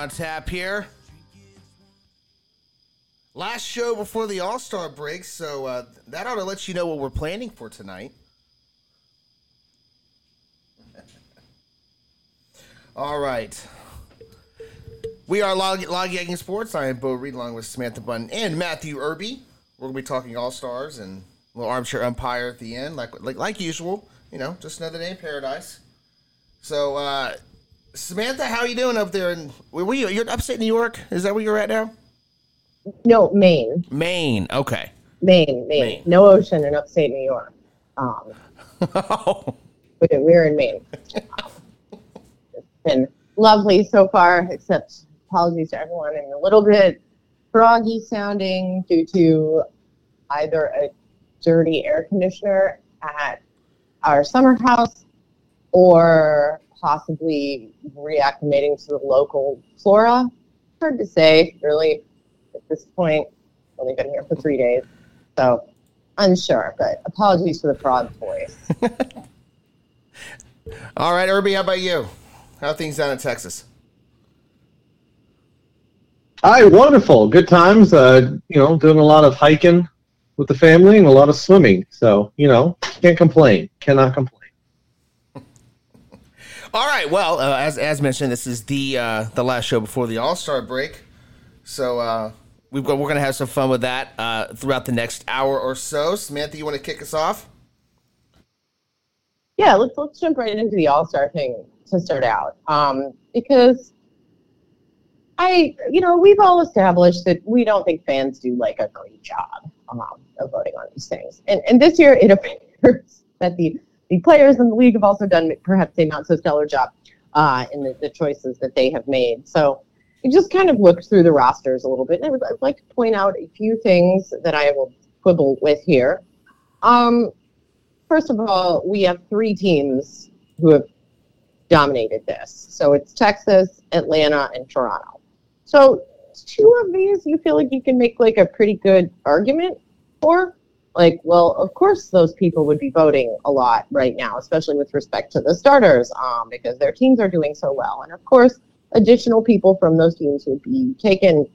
on tap here. Last show before the All Star break, so uh, that ought to let you know what we're planning for tonight. All right. We are Log, Loggagging Sports. I am Bo Reed along with Samantha Bunten and Matthew Irby. We're going to be talking All Stars and a little armchair umpire at the end, like, like like usual. You know, just another day in paradise. So, uh, Samantha, how are you doing up there? And were you you're in upstate New York? Is that where you're at now? No, Maine. Maine. Okay. Maine, Maine. Maine. No ocean in upstate New York. Um, oh, we're in Maine. it's been lovely so far, except apologies to everyone. I'm a little bit froggy sounding due to either a dirty air conditioner at our summer house or possibly reacclimating to the local flora. Hard to say, really, at this point. Only been here for three days, so unsure. But apologies for the frog voice. all right, Irby. How about you? How are things down in Texas? Hi, wonderful. Good times. Uh, you know, doing a lot of hiking with the family and a lot of swimming. So, you know, can't complain. Cannot complain. All right. Well, uh, as as mentioned, this is the uh, the last show before the All Star break, so uh, we've got, we're going to have some fun with that uh, throughout the next hour or so. Samantha, you want to kick us off? yeah, let's let's jump right into the All Star thing to start out, um, because I, you know, we've all established that we don't think fans do like a great job um, of voting on these things, and and this year it appears that the the players in the league have also done perhaps a not so stellar job uh, in the, the choices that they have made. So we just kind of looked through the rosters a little bit, and I would, I'd like to point out a few things that I will quibble with here. Um, first of all, we have three teams who have dominated this. So it's Texas, Atlanta, and Toronto. So two of these you feel like you can make like a pretty good argument for. Like, well, of course those people would be voting a lot right now, especially with respect to the starters, um, because their teams are doing so well. And of course, additional people from those teams would be taken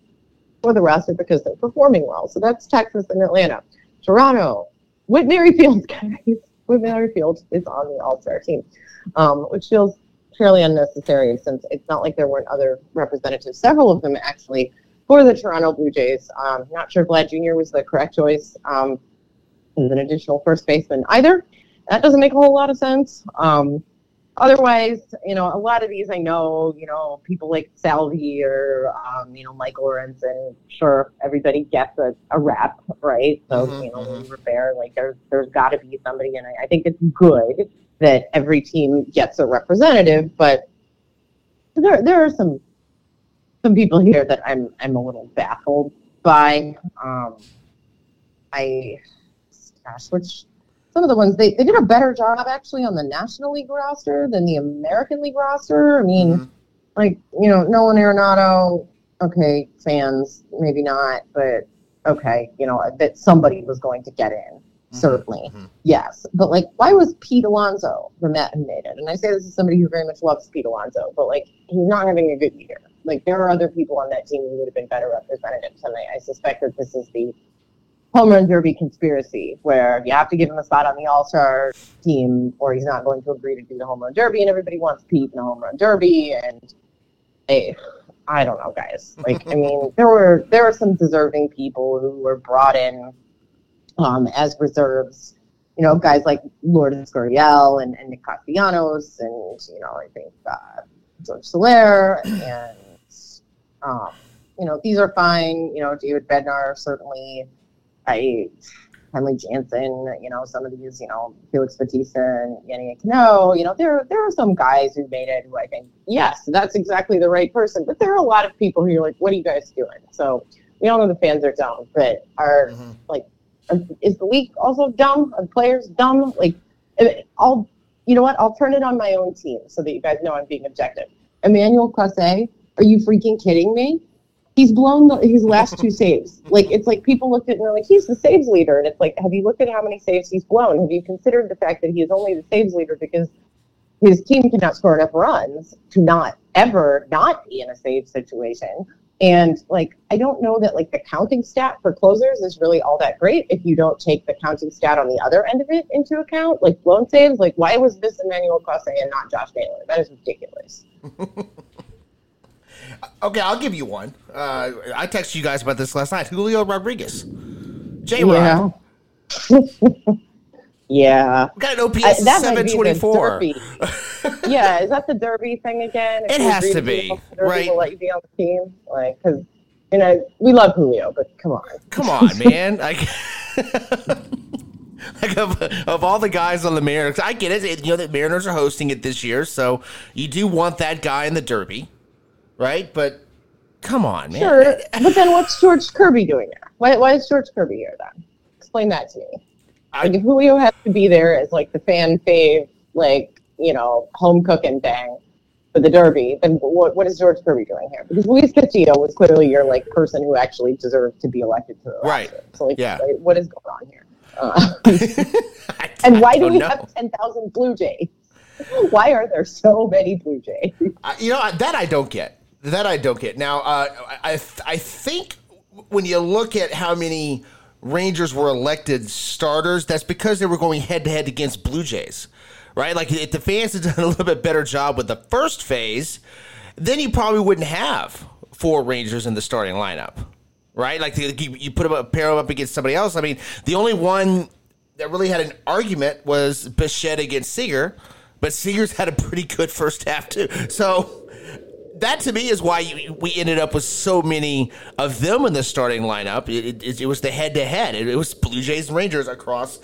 for the roster because they're performing well. So that's Texas and Atlanta. Toronto, Whit Merrifield, guys. Whit Merrifield is on the All Star team, um, which feels fairly unnecessary since it's not like there weren't other representatives, several of them actually, for the Toronto Blue Jays. Um, not sure Vlad Jr. was the correct choice um, an additional first baseman either. That doesn't make a whole lot of sense. Um, otherwise, you know, a lot of these I know, you know, people like Salvy or, um, you know, Mike Lorenzen, sure, everybody gets a, a rep, right? So, Mhm, you know, mhm. we're fair. Like, there's, there's got to be somebody, and I, I think it's good that every team gets a representative, but there, there are some some people here that I'm I'm a little baffled by. Um, I gosh, which some of the ones they, they did a better job actually on the National League roster than the American League roster. I mean, Mhm. like you know, Nolan Arenado, okay, fans maybe not, but okay, you know that somebody was going to get in. Certainly, Mhm. yes. But like, why was Pete Alonso the Met who made it? And I say this is somebody who very much loves Pete Alonso, but like, he's not having a good year. Like, there are other people on that team who would have been better representatives, and I suspect that this is the home run derby conspiracy, where you have to give him a spot on the All Star team, or he's not going to agree to do the home run derby, and everybody wants Pete in the home run derby, and I, I don't know, guys. Like, I mean, there were there were some deserving people who were brought in um, as reserves. You know, guys like Lourdes Gurriel and, and Nick Castellanos, and you know, I think uh, George Soler, and um, you know, these are fine. You know, David Bednar certainly. I Kenley Jansen, you know, some of these, you know, Felix Bautista and Yennier Cano, you know, there there are some guys who made it who I think, yes, that's exactly the right person. But there are a lot of people who are like, what are you guys doing? So we all know the fans are dumb, but are Mhm. like, is the league also dumb? Are the players dumb? Like, I'll, you know what? I'll turn it on my own team so that you guys know I'm being objective. Emmanuel Clase, are you freaking kidding me? He's blown the, his last two saves. Like it's like people looked at and they're like, he's the saves leader, and it's like, have you looked at how many saves he's blown? Have you considered the fact that he is only the saves leader because his team cannot score enough runs to not ever not be in a save situation. And like, I don't know that like the counting stat for closers is really all that great if you don't take the counting stat on the other end of it into account, like blown saves. Like, why was this Emmanuel Clase and not Josh Naylor? That is ridiculous. okay, I'll give you one. Uh, I texted you guys about this last night. Julio Rodriguez, J Yeah. yeah. We got an OPS I- that might seven be the twenty four. derby. yeah, is that the derby thing again? If It has to be, the derby, right? We'll let you be on the team, like, because you know we love Julio, but come on. Come on, man. Like, like of, of all the guys on the Mariners, I get it. You know that Mariners are hosting it this year, so you do want that guy in the Derby, right? But come on, man. Sure, but then what's George Kirby doing there? Why, why is George Kirby here then? Explain that to me. I- Like if Julio has to be there as like the fan fave, like you know, home cooking thing for the Derby, then what what is George Kirby doing here? Because Luis Castillo was clearly your like person who actually deserved to be elected to the Right. roster. So like, Yeah. like, what is going on here? Uh, I- and why do we know. have ten thousand Blue Jays? Why are there so many Blue Jays? I- you know that I don't get. That I don't get. Now, uh, I I think when you look at how many Rangers were elected starters, that's because they were going head to head against Blue Jays, right? Like if the fans had done a little bit better job with the first phase, then you probably wouldn't have four Rangers in the starting lineup, right? Like you, you put them up, pair them up against somebody else. I mean, the only one that really had an argument was Bichette against Seager, but Seager's had a pretty good first half too. So that to me is why we ended up with so many of them in the starting lineup. It, it, it was the head to head. It was Blue Jays and Rangers across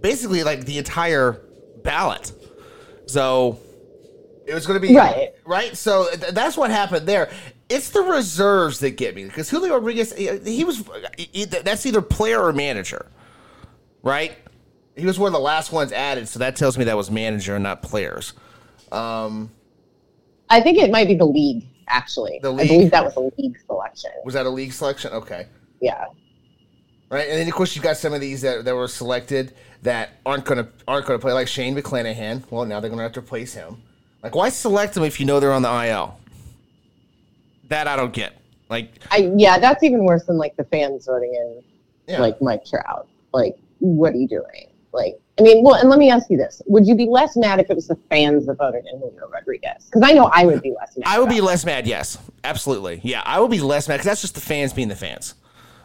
basically like the entire ballot. So it was going to be Right. right. So th- that's what happened there. It's the reserves that get me because Julio Rodriguez, he he was eh, that's either player or manager, right? He was one of the last ones added, so that tells me that was manager and not players. Um, I think it might be the league. Actually, The I league? believe that was a league selection. was that a league selection? Okay. Yeah. Right, and then of course you've got some of these that, that were selected that aren't gonna aren't gonna play, like Shane McClanahan. Well, now they're gonna have to replace him. Like, why select them if you know they're on the IL? That I don't get. Like, I yeah, that's even worse than like the fans voting in yeah, like Mike Trout. Like, what are you doing? Like, I mean, well, and let me ask you this: Would you be less mad if it was the fans that voted in Julio Rodriguez? Because I know I would be less mad. I would be less mad. Yes, absolutely. Yeah, I would be less mad because that's just the fans being the fans,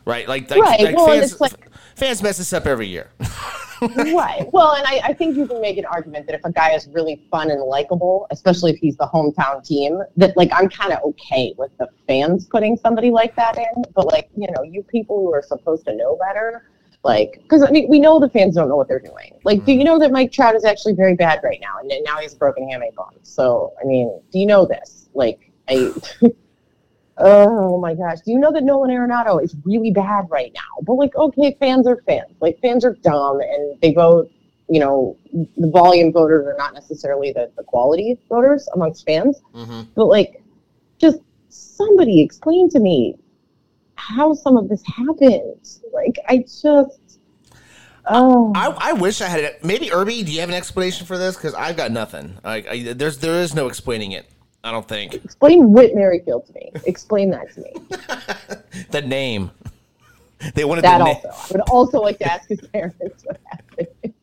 right? Like, like, Right, like well, fans, like- fans mess this up every year. right. Well, and I, I think you can make an argument that if a guy is really fun and likable, especially if he's the hometown team, that like I'm kind of okay with the fans putting somebody like that in. But like, you know, you people who are supposed to know better. Like, because I mean, we know the fans don't know what they're doing. Like, do you know that Mike Trout is actually very bad right now, and then now he's a broken hamate bone? So, I mean, do you know this? Like, I, oh my gosh, do you know that Nolan Arenado is really bad right now? But like, okay, fans are fans. Like, fans are dumb, and they vote. You know, the volume voters are not necessarily the, the quality voters amongst fans. mm-hmm. But like, just somebody explain to me how some of this happened. Like, I just, oh, I, I wish I had it. Maybe Irby, do you have an explanation for this? Because I've got nothing. Like, I, there's there is no explaining it. I don't think explain Whit Merrifield to me. Explain that to me. the name. They wanted That the name. also, I would also like to ask his parents what happened.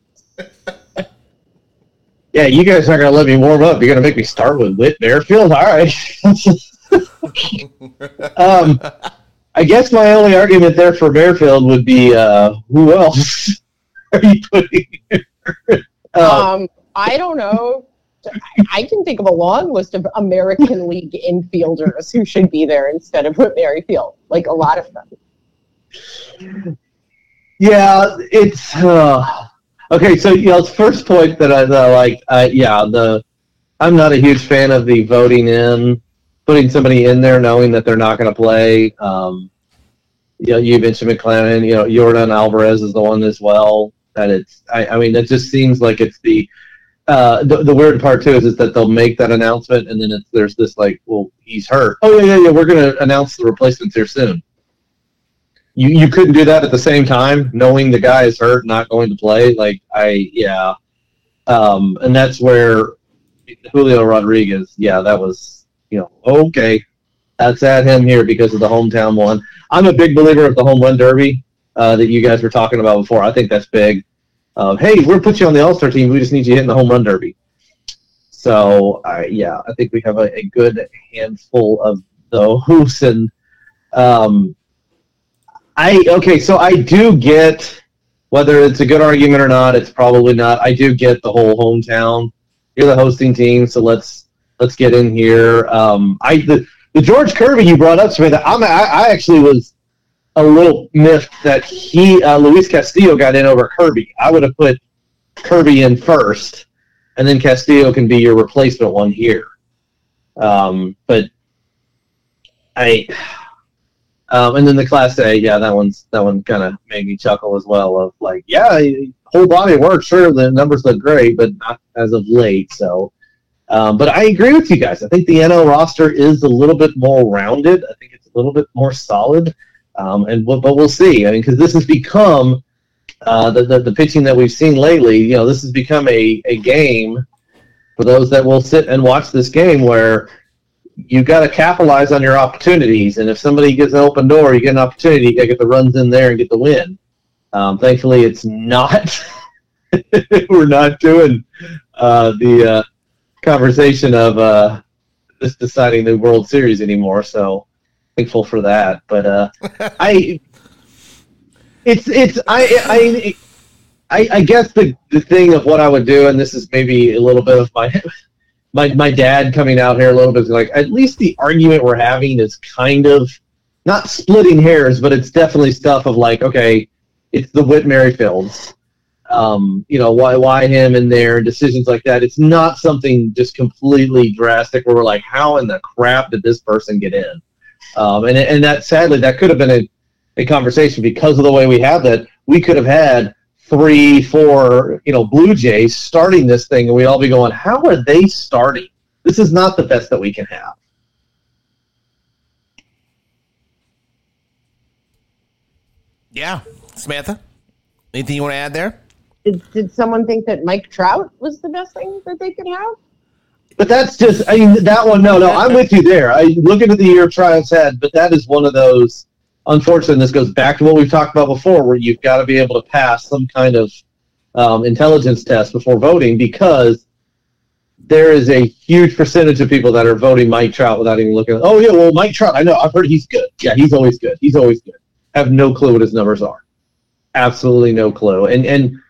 Yeah, you guys aren't gonna let me warm up. You're gonna make me start with Whit Merrifield. All right. um, I guess my only argument there for Merrifield would be uh, who else are you putting? Here? Uh, Um, I don't know. I- I can think of a long list of American League infielders who should be there instead of Whit Merrifield. Like a lot of them. yeah, it's uh, okay. So you know, first point that I that I like, uh, yeah, the I'm not a huge fan of the voting in, putting somebody in there knowing that they're not going to play. Um, you know, you mentioned McClanahan. You know, Yordan Alvarez is the one as well. That it's, I, I mean, it just seems like it's the, uh, the the weird part too is, is that they'll make that announcement and then it's there's this like, well, he's hurt. Oh yeah, yeah, yeah. We're going to announce the replacements here soon. You you couldn't do that at the same time, knowing the guy is hurt, not going to play. Like I, yeah, um, and that's where Julio Rodriguez, yeah, that was you know okay. That's at him here because of the hometown one. I'm a big believer of the home run derby uh, that you guys were talking about before. I think that's big. Um, hey, we're put you on the All Star team. We just need you hitting the home run derby. So uh, yeah, I think we have a, a good handful of those. And um, I okay, so I do get whether it's a good argument or not. It's probably not. I do get the whole hometown. You're the hosting team, so let's let's get in here. Um, I the, the George Kirby you brought up, Samantha. I'm, I, I actually was a little miffed that he uh, Luis Castillo got in over Kirby. I would have put Kirby in first, and then Castillo can be your replacement one here. Um, but I, um, and then the Clase, yeah, that one's that one kind of made me chuckle as well. Of like, yeah, whole body work, sure, the numbers look great, but not as of late. So, um, but I agree with you guys. I think the NL roster is a little bit more rounded. I think it's a little bit more solid. Um, and but we'll see. I mean, because this has become uh, the, the, the pitching that we've seen lately. You know, this has become a, a game for those that will sit and watch this game where you've got to capitalize on your opportunities. And if somebody gets an open door, you get an opportunity. You got to get the runs in there and get the win. Um, thankfully, it's not. we're not doing uh, the uh, conversation of uh, this deciding the World Series anymore. So thankful for that. But uh, I, it's it's I I I, I guess the the thing of what I would do, and this is maybe a little bit of my. My, my dad coming out here a little bit like at least the argument we're having is kind of not splitting hairs, but it's definitely stuff of like, okay, it's the Whit Merrifields. Um, you know, why why him in there, and decisions like that. It's not something just completely drastic where we're like, how in the crap did this person get in? Um, and and that sadly that could have been a, a conversation because of the way we have that. We could have had three, four, you know, Blue Jays starting this thing, and we'd all be going, "How are they starting? This is not the best that we can have." Yeah, Samantha, anything you want to add there? Did, did someone think that Mike Trout was the best thing that they could have? But that's just, I mean, that one, no, no, I'm with you there. I look into the year Trout's had, but that is one of those, unfortunately, this goes back to what we've talked about before, where you've got to be able to pass some kind of um, intelligence test before voting because there is a huge percentage of people that are voting Mike Trout without even looking. Oh yeah, well Mike Trout, I know, I've heard he's good. Yeah, he's always good. He's always good. have no clue what his numbers are. Absolutely no clue. And and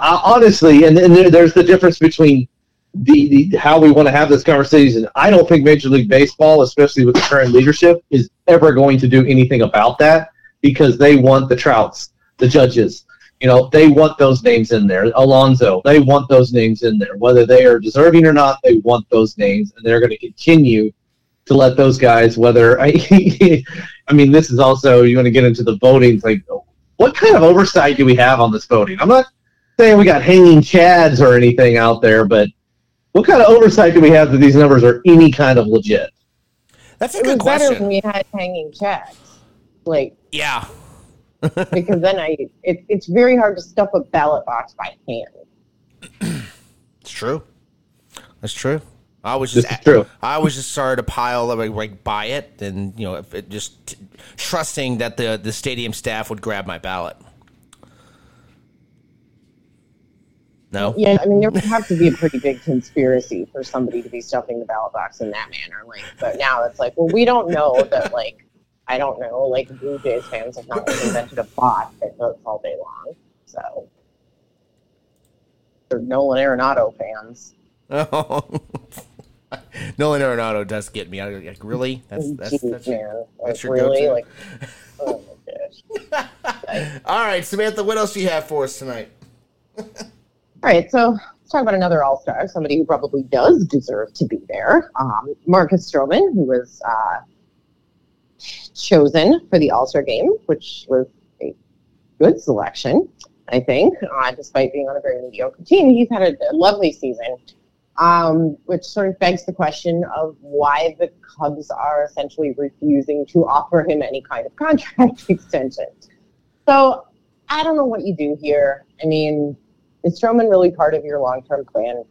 honestly, and, and there, there's the difference between the, the how we want to have this conversation. I don't think Major League Baseball, especially with the current leadership, is ever going to do anything about that because they want the Trouts, the Judges. You know, they want those names in there. Alonso, they want those names in there. Whether they are deserving or not, they want those names, and they're going to continue to let those guys. Whether I, I mean, this is also you want to get into the voting. Like, what kind of oversight do we have on this voting? I'm not saying we got hanging chads or anything out there, but what kind of oversight do we have that these numbers are any kind of legit? That's a It was good better question. when we had hanging chads. Like, Yeah, because then I, it, it's very hard to stuff a ballot box by hand. it's true. That's true. I was This just is true. I was just started to pile like, like buy it, and you know, it just t- trusting that the the stadium staff would grab my ballot. No. Yeah, I mean, there would have to be a pretty big conspiracy for somebody to be stuffing the ballot box in that manner. Like, but now it's like, well, we don't know that, like, I don't know, like, Blue Jays fans have not like, invented a bot that votes all day long. So, they're Nolan Arenado fans. Nolan Arenado does get me. I like really. That's that's, Jeez, that's man. Like, that's your really? go-to? Like, oh my gosh. all right, Samantha. What else do you have for us tonight? All right, so let's talk about another All Star, somebody who probably does deserve to be there. Um, Marcus Stroman, who was uh, chosen for the All Star game, which was a good selection, I think, uh, despite being on a very mediocre team. He's had a, a lovely season, um, which sort of begs the question of why the Cubs are essentially refusing to offer him any kind of contract extension. So I don't know what you do here. I mean, is Stroman really part of your long-term plan?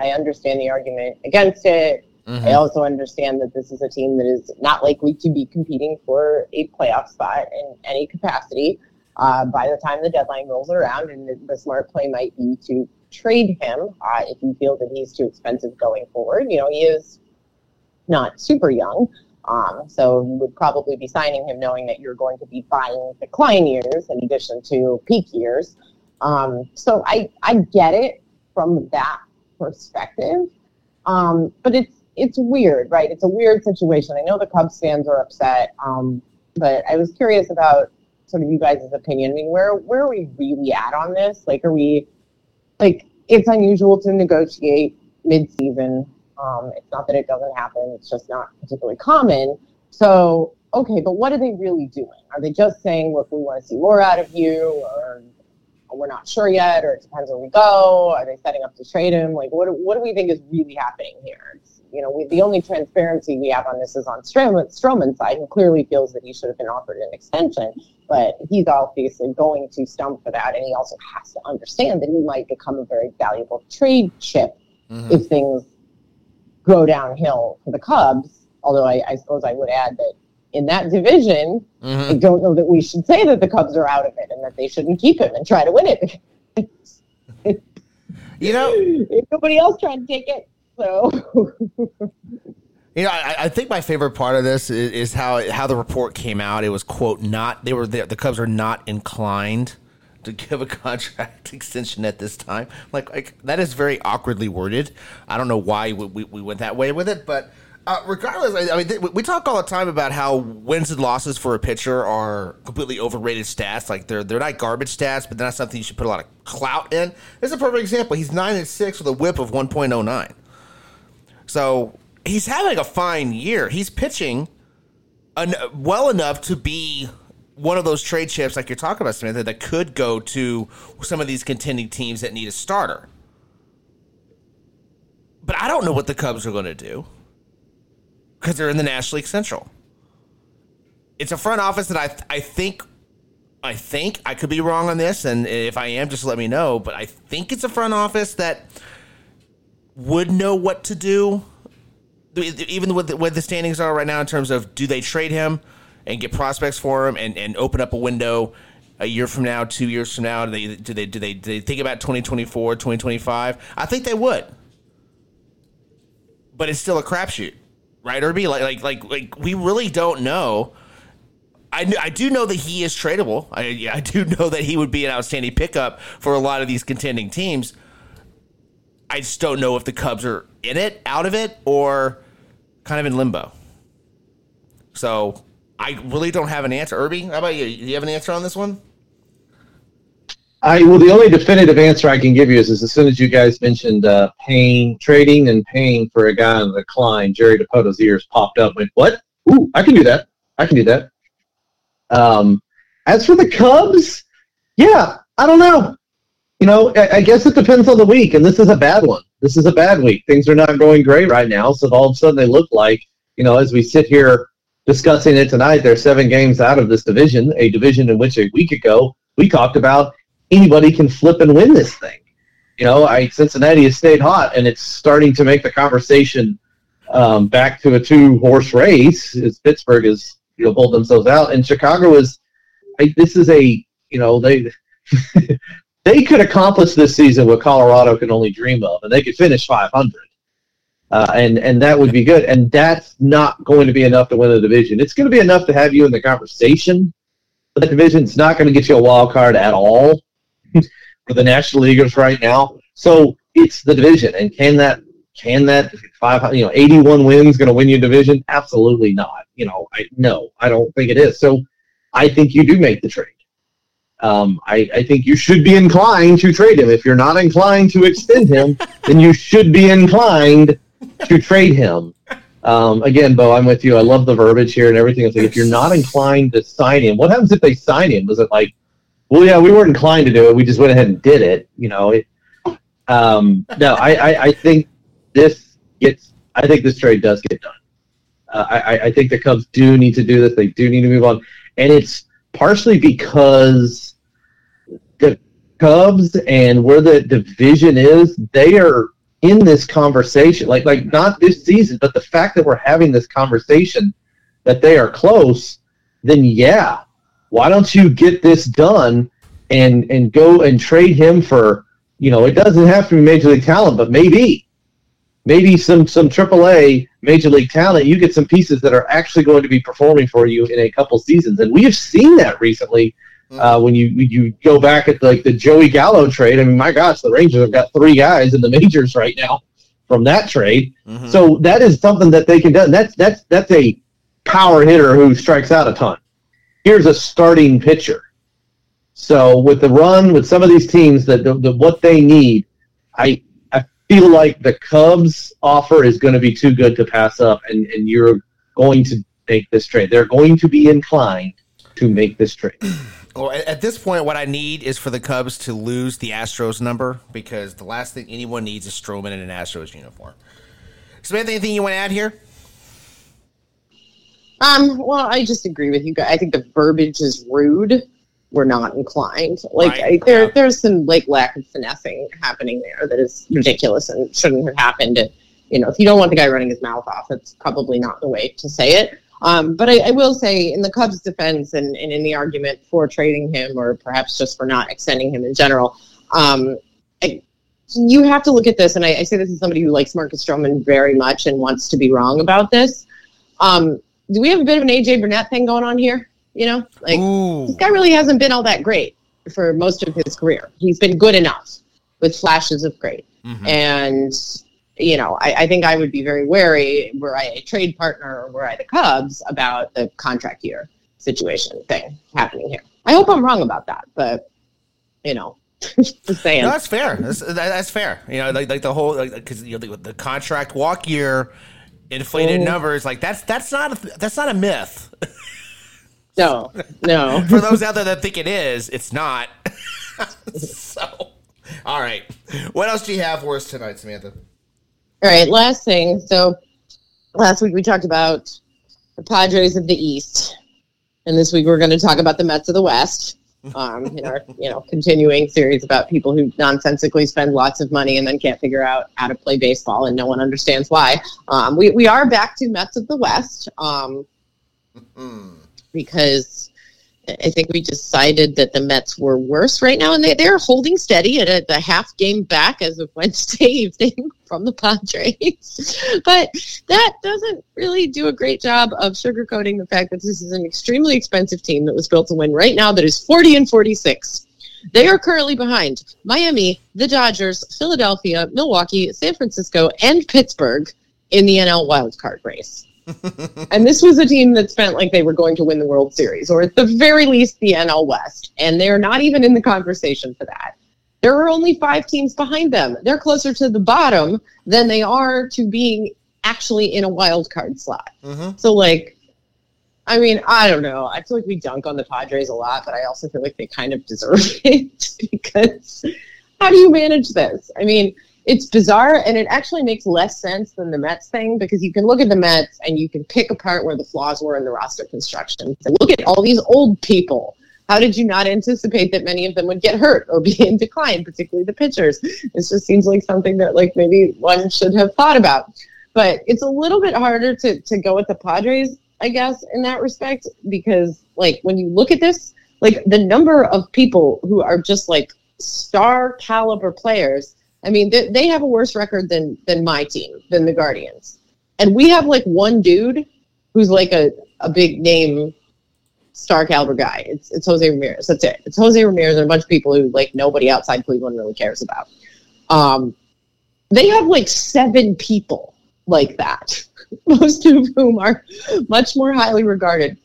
I understand the argument against it. Mm-hmm. I also understand that this is a team that is not likely to be competing for a playoff spot in any capacity uh, by the time the deadline rolls around. And the smart play might be to trade him uh, if you feel that he's too expensive going forward. You know, he is not super young. Um, so you would probably be signing him knowing that you're going to be buying decline years in addition to peak years. Um, so I, I get it from that perspective. Um, but it's it's weird, right? It's a weird situation. I know the Cubs fans are upset, um, but I was curious about sort of you guys' opinion. I mean, where where are we really at on this? Like, are we like it's unusual to negotiate mid-season. Um, it's not that it doesn't happen; it's just not particularly common. So, okay, but what are they really doing? Are they just saying, "Look, we want to see more out of you," or we're not sure yet, or it depends where we go. Are they setting up to trade him? Like, what, what do we think is really happening here? It's, you know, we, the only transparency we have on this is on Stroman, Stroman's side, who clearly feels that he should have been offered an extension, but he's obviously going to stump for that, and he also has to understand that he might become a very valuable trade chip mm-hmm. if things go downhill for the Cubs. Although I, I suppose I would add that in that division, mm-hmm. I don't know that we should say that the Cubs are out of it and that they shouldn't keep him and try to win it. you know, nobody else trying to take it. So, you know, I, I, think my favorite part of this is, is, how how the report came out. It was quote not they were the, the Cubs are not inclined to give a contract extension at this time. Like, like that is very awkwardly worded. I don't know why we, we, we went that way with it, but uh, regardless, I, I mean, th- we talk all the time about how wins and losses for a pitcher are completely overrated stats. Like they're they're not garbage stats, but they're not something you should put a lot of clout in. This is a perfect example. He's nine and six with a WHIP of one point oh nine. So he's having a fine year. He's pitching an, well enough to be one of those trade chips, like you're talking about, Samantha, that could go to some of these contending teams that need a starter. But I don't know what the Cubs are going to do because they're in the National League Central. It's a front office that I I think I think I could be wrong on this, and if I am, just let me know. But I think it's a front office that would know what to do, even with where the standings are right now in terms of do they trade him and get prospects for him and, and open up a window a year from now, two years from now? Do they do they do they, do they think about 2024, 2025? I think they would, but it's still a crapshoot right, Irby? Like, like, like, like, we really don't know. I, I do know that he is tradable. I, I do know that he would be an outstanding pickup for a lot of these contending teams. I just don't know if the Cubs are in it, out of it, or kind of in limbo. So I really don't have an answer. Irby, how about you? Do you have an answer on this one? I well, the only definitive answer I can give you is, is as soon as you guys mentioned uh, paying, trading, and paying for a guy on the decline, Jerry Dipoto's ears popped up. Went, what? Ooh, I can do that. I can do that. Um, as for the Cubs, yeah, I don't know. You know, I, guess it depends on the week, and this is a bad one. This is a bad week. Things are not going great right now, so all of a sudden they look like, you know, as we sit here discussing it tonight, they're seven games out of this division, a division in which a week ago we talked about anybody can flip and win this thing. You know, I Cincinnati has stayed hot, and it's starting to make the conversation um, back to a two horse race as Pittsburgh has you know pulled themselves out, and Chicago is. I, this is a you know they. they could accomplish this season what Colorado can only dream of, and they could finish 500. Uh, and and that would be good. And that's not going to be enough to win the division. It's going to be enough to have you in the conversation. But division is not going to get you a wild card at all for the National Leaguers right now. So it's the division, and can that can that five you know eighty one wins going to win you division? Absolutely not. You know, I no, I don't think it is. So I think you do make the trade. Um, I, I think you should be inclined to trade him. If you're not inclined to extend him, then you should be inclined to trade him. Um, again, Bo, I'm with you. I love the verbiage here and everything. It's like if you're not inclined to sign him, what happens if they sign him? Was it like well, yeah, we weren't inclined to do it. We just went ahead and did it. You know, it, um, no, I, I, I, think this gets. I think this trade does get done. Uh, I, I think the Cubs do need to do this. They do need to move on, and it's partially because the Cubs and where the division is, they are in this conversation, like like not this season, but the fact that we're having this conversation that they are close, then yeah, why don't you get this done and and go and trade him for you know it doesn't have to be major league talent, but maybe maybe some some AAA major league talent, you get some pieces that are actually going to be performing for you in a couple seasons, and we have seen that recently. Uh, when you you go back at like the Joey Gallo trade, I mean, my gosh, the Rangers have got three guys in the majors right now from that trade. Mhm. So that is something that they can do. That's that's that's a power hitter who strikes out a ton. Here's a starting pitcher. So with the run with some of these teams that the, the, what they need, I I feel like the Cubs offer is going to be too good to pass up, and and you're going to make this trade. They're going to be inclined to make this trade. Well, at this point, what I need is for the Cubs to lose the Astros number because the last thing anyone needs is Stroman in an Astros uniform. Samantha, anything you want to add here? Um, well, I just agree with you guys. I think the verbiage is rude. We're not inclined. Like Right, I, there, yeah. there's some like lack of finessing happening there that is ridiculous and shouldn't have happened. And, you know, if you don't want the guy running his mouth off, that's probably not the way to say it. Um, but I, I will say, in the Cubs' defense and, and in the argument for trading him, or perhaps just for not extending him in general, um, I, you have to look at this. And I, I say this as somebody who likes Marcus Stroman very much and wants to be wrong about this. Um, do we have a bit of an AJ Burnett thing going on here? You know, like Ooh, this guy really hasn't been all that great for most of his career. He's been good enough with flashes of great. Mhm. And, you know, I, I think I would be very wary were I a trade partner or were I the Cubs about the contract year situation thing happening here. I hope I'm wrong about that, but, you know, just saying. No, that's fair. That's, that, that's fair. You know, like like the whole like because you know the, the contract walk year, inflated Mm. numbers. Like that's that's not a, that's not a myth. No, no. For those out there that think it is, it's not. so, all right. What else do you have for us tonight, Samantha? All right, last thing. So last week we talked about the Padres of the East, and this week we're going to talk about the Mets of the West. Um, in our you know continuing series about people who nonsensically spend lots of money and then can't figure out how to play baseball and no one understands why. Um, we we are back to Mets of the West. Um, Hmm. because I think we decided that the Mets were worse right now, and they, they're holding steady at a, the half game back as of Wednesday evening from the Padres. but that doesn't really do a great job of sugarcoating the fact that this is an extremely expensive team that was built to win right now that is 40 and 46. They are currently behind Miami, the Dodgers, Philadelphia, Milwaukee, San Francisco, and Pittsburgh in the NL wildcard race. And this was a team that spent like they were going to win the World Series, or at the very least the NL West. And they're not even in the conversation for that. There are only five teams behind them. They're closer to the bottom than they are to being actually in a wild card slot. Mhm. So, like, I mean, I don't know. I feel like we dunk on the Padres a lot, but I also feel like they kind of deserve it because how do you manage this? I mean, it's bizarre and it actually makes less sense than the Mets thing because you can look at the Mets and you can pick apart where the flaws were in the roster construction. And look at all these old people. How did you not anticipate that many of them would get hurt or be in decline, particularly the pitchers? This just seems like something that like maybe one should have thought about. But it's a little bit harder to, to go with the Padres, I guess, in that respect, because like when you look at this, like the number of people who are just like star caliber players I mean, they, they have a worse record than than my team, than the Guardians, and we have like one dude who's like a, a big name star caliber guy. It's it's Jose Ramirez. That's it. It's Jose Ramirez and a bunch of people who like nobody outside Cleveland really cares about. Um, they have like seven people like that, most of whom are much more highly regarded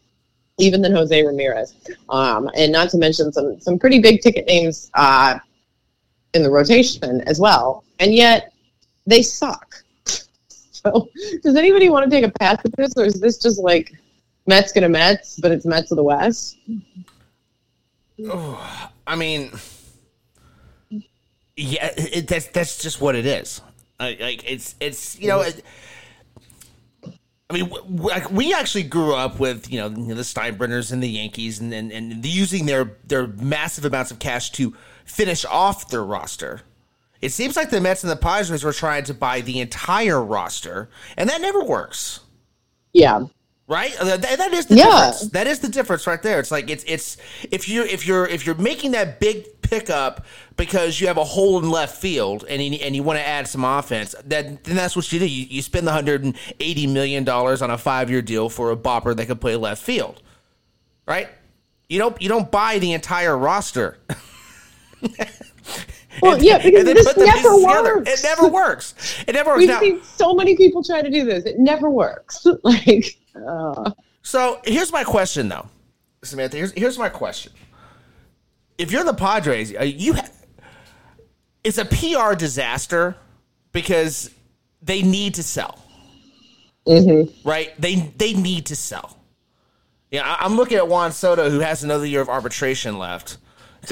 even than Jose Ramirez. Um, and not to mention some some pretty big ticket names uh, in the rotation as well. And yet they suck. So does anybody want to take a pass at this, or is this just like Mets gonna Mets, but it's Mets of the West? I mean, yeah, it, that's that's just what it is. Like, it's it's you know. It, I mean, like, we actually grew up with you know the Steinbrenners and the Yankees, and, and and using their their massive amounts of cash to finish off their roster. It seems like the Mets and the Padres were trying to buy the entire roster, and that never works. Yeah. Right? Uh, That, that is the Yeah. difference. That is the difference right there. It's like it's it's if you if you're if you're making that big pickup because you have a hole in left field and you, and you want to add some offense, that then that's what you do. You, you spend the hundred and eighty million dollars on a five year deal for a bopper that could play left field, right? You don't you don't buy the entire roster. Well, And- yeah, because this never works. It never works. It never works. We've Now- seen so many people try to do this. It never works. like, uh, So here's my question, though, Samantha. Here's here's my question. If you're the Padres, uh, you ha- it's a PR disaster because they need to sell, mhm. right? They they need to sell. Yeah, I'm looking at Juan Soto, who has another year of arbitration left,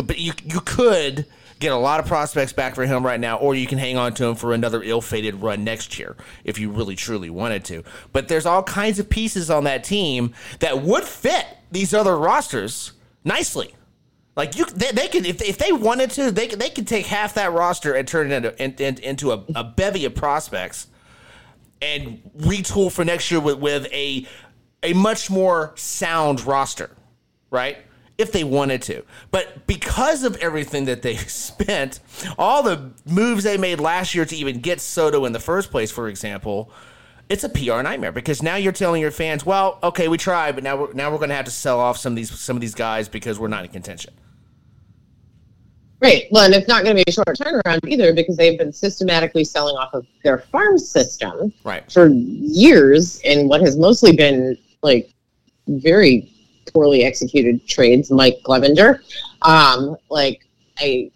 but you you could get a lot of prospects back for him right now, or you can hang on to him for another ill-fated run next year if you really truly wanted to. But there's all kinds of pieces on that team that would fit these other rosters nicely. Like you, they, they could if, if they wanted to, they could they could take half that roster and turn it into in, in- into a, a bevy of prospects and retool for next year with, with a a much more sound roster, right? If they wanted to. But because of everything that they spent, all the moves they made last year to even get Soto in the first place, for example, it's a PR nightmare because now you're telling your fans, well, okay, we tried, but now we're now we're going to have to sell off some of these some of these guys because we're not in contention. Right. Well, and it's not going to be a short turnaround either because they've been systematically selling off of their farm system Right. for years in what has mostly been like very poorly executed trades, Mike Clevinger. Um, like I,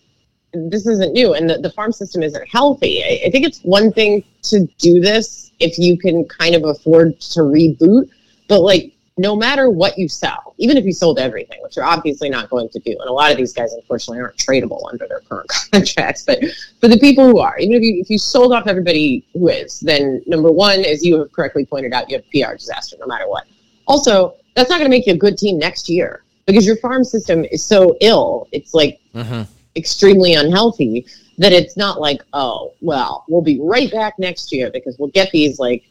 this isn't new, and the, the farm system isn't healthy. I, I think it's one thing to do this if you can kind of afford to reboot, but like no matter what you sell, even if you sold everything, which you're obviously not going to do, and a lot of these guys unfortunately aren't tradable under their current contracts, but for the people who are, even if you if you sold off everybody who is, then number one, as you have correctly pointed out, you have PR disaster no matter what. Also, that's not going to make you a good team next year because your farm system is so ill. It's like Mm-hmm. extremely unhealthy that it's not like, oh, well, we'll be right back next year because we'll get these like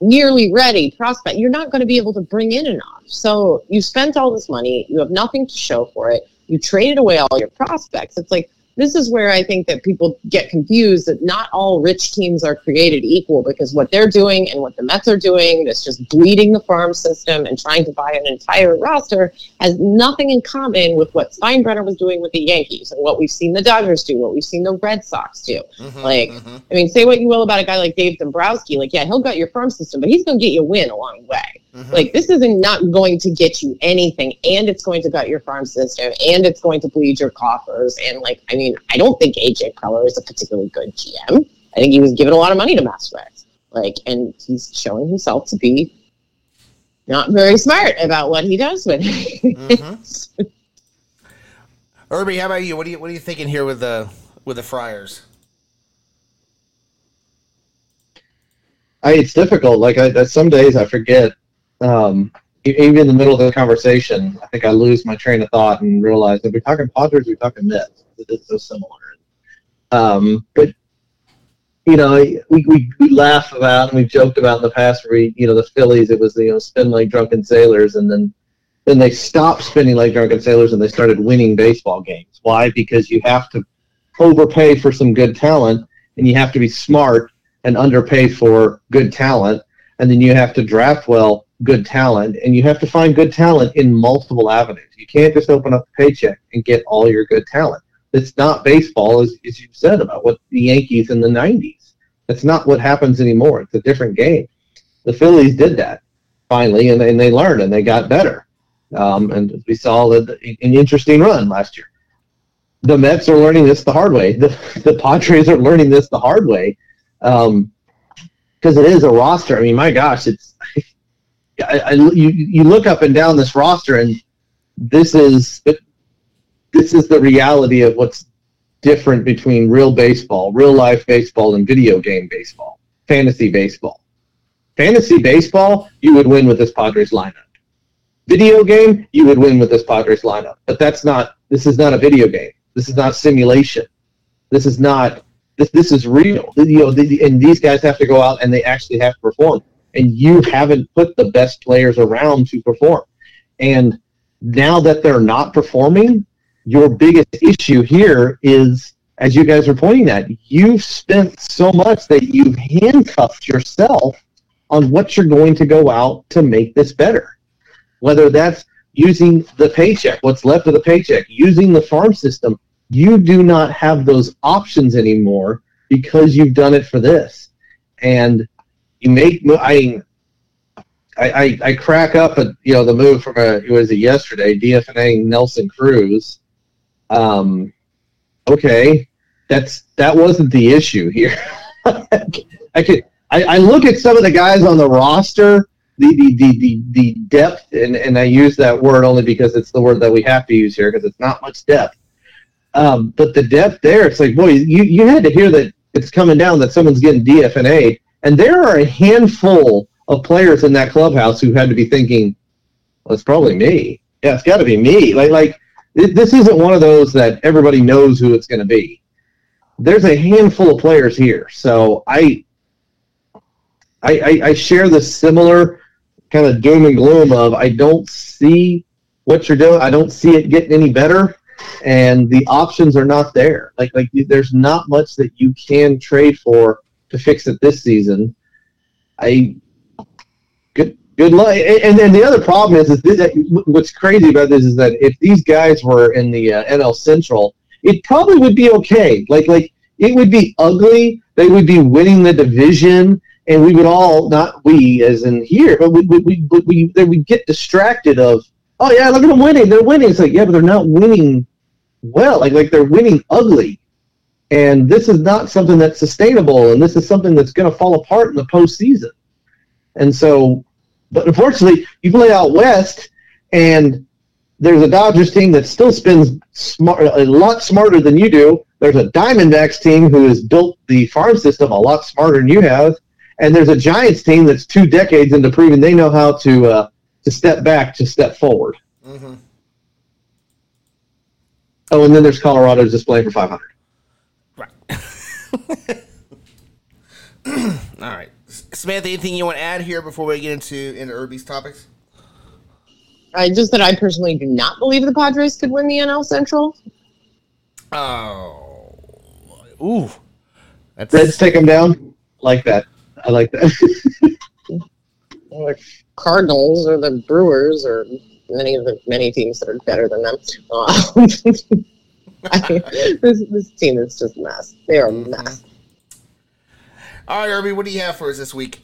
nearly ready prospect. You're not going to be able to bring in enough. So you spent all this money, you have nothing to show for it. You traded away all your prospects. It's like this is where I think that people get confused that not all rich teams are created equal because what they're doing and what the Mets are doing, that's just bleeding the farm system and trying to buy an entire roster, has nothing in common with what Steinbrenner was doing with the Yankees and what we've seen the Dodgers do, what we've seen the Red Sox do. Mm-hmm, like, mm-hmm. I mean, say what you will about a guy like Dave Dombrowski. Like, yeah, he'll gut your farm system, but he's going to get you a win along the way. Mm-hmm. Like, this isn't not going to get you anything, and it's going to gut your farm system, and it's going to bleed your coffers. And, like, I mean, I don't think AJ Preller is a particularly good GM. I think he was given a lot of money to mess with. Like, and he's showing himself to be not very smart about what he does with it. Mm-hmm. Irby, how about you? What are you what are you thinking here with the with the Friars? I, it's difficult. Like I, that some days I forget. Um, even in the middle of the conversation, I think I lose my train of thought and realize if we're talking Padres, we're talking Mets. It's so similar. Um, but you know, we, we, we laugh about and we've joked about in the past. Where we, you know, the Phillies, it was you know spin like drunken sailors, and then then they stopped spinning like drunken sailors and they started winning baseball games. Why? Because you have to overpay for some good talent, and you have to be smart and underpay for good talent, and then you have to draft well good talent, and you have to find good talent in multiple avenues. You can't just open up a paycheck and get all your good talent. It's not baseball, as, as you said about what the Yankees in the '90s. That's not what happens anymore. It's a different game. The Phillies did that finally, and, and they learned and they got better. Um, and we saw an interesting run last year. The Mets are learning this the hard way. The, the Padres are learning this the hard way because um, it is a roster. I mean, my gosh, it's I, I, you you look up and down this roster, and this is this is the reality of what's different between real baseball, real life baseball, and video game baseball, fantasy baseball. Fantasy baseball, you would win with this Padres lineup. Video game, you would win with this Padres lineup. But that's not. This is not a video game. This is not simulation. This is not this this is real. You know, the, and these guys have to go out and they actually have to perform. And you haven't put the best players around to perform. And now that they're not performing, your biggest issue here is, as you guys are pointing at, you've spent so much that you've handcuffed yourself on what you're going to go out to make this better. Whether that's using the paycheck, what's left of the paycheck, using the farm system, you do not have those options anymore because you've done it for this. And make, I, I, I, crack up at you know the move from a was it yesterday DFNA Nelson Cruz. Um, okay, that's that wasn't the issue here. I could I, I, look at some of the guys on the roster, the the, the, the, the depth, and, and I use that word only because it's the word that we have to use here because it's not much depth. Um, but the depth there, it's like, boy, you, you had to hear that it's coming down that someone's getting DFNA, and there are a handful of players in that clubhouse who had to be thinking, well, it's probably me. Yeah, it's got to be me. Like, like this isn't one of those that everybody knows who it's going to be. There's a handful of players here, so I, I, I, I share the similar kind of doom and gloom of I don't see what you're doing. I don't see it getting any better and the options are not there. Like like there's not much that you can trade for to fix it this season. I good good luck. And then the other problem is is this, what's crazy about this is that if these guys were in the uh, NL Central, it probably would be okay. Like like it would be ugly. They would be winning the division. And we would all, not we as in here, but we, we, we, we, we, we get distracted of, oh yeah, look at them winning. They're winning. It's like, yeah, but they're not winning well. Like like they're winning ugly, and this is not something that's sustainable, and this is something that's going to fall apart in the postseason. And so, but unfortunately, you play out west, and there's a Dodgers team that still spins smart, a lot smarter than you do. There's a Diamondbacks team who has built the farm system a lot smarter than you have, and there's a Giants team that's two decades into proving they know how to uh, to step back to step forward. Mm-hmm. Oh, and then there's Colorado just playing for 500. Right. All right. Samantha, anything you want to add here before we get into into Irby's topics? I just that I personally do not believe the Padres could win the NL Central. Oh, ooh, that's Reds take them down like that. I like that. the Cardinals or the Brewers or many of the many teams that are better than them. Um, I, this this team is just a mess. They are a mm-hmm. mess. All right, Irby, what do you have for us this week?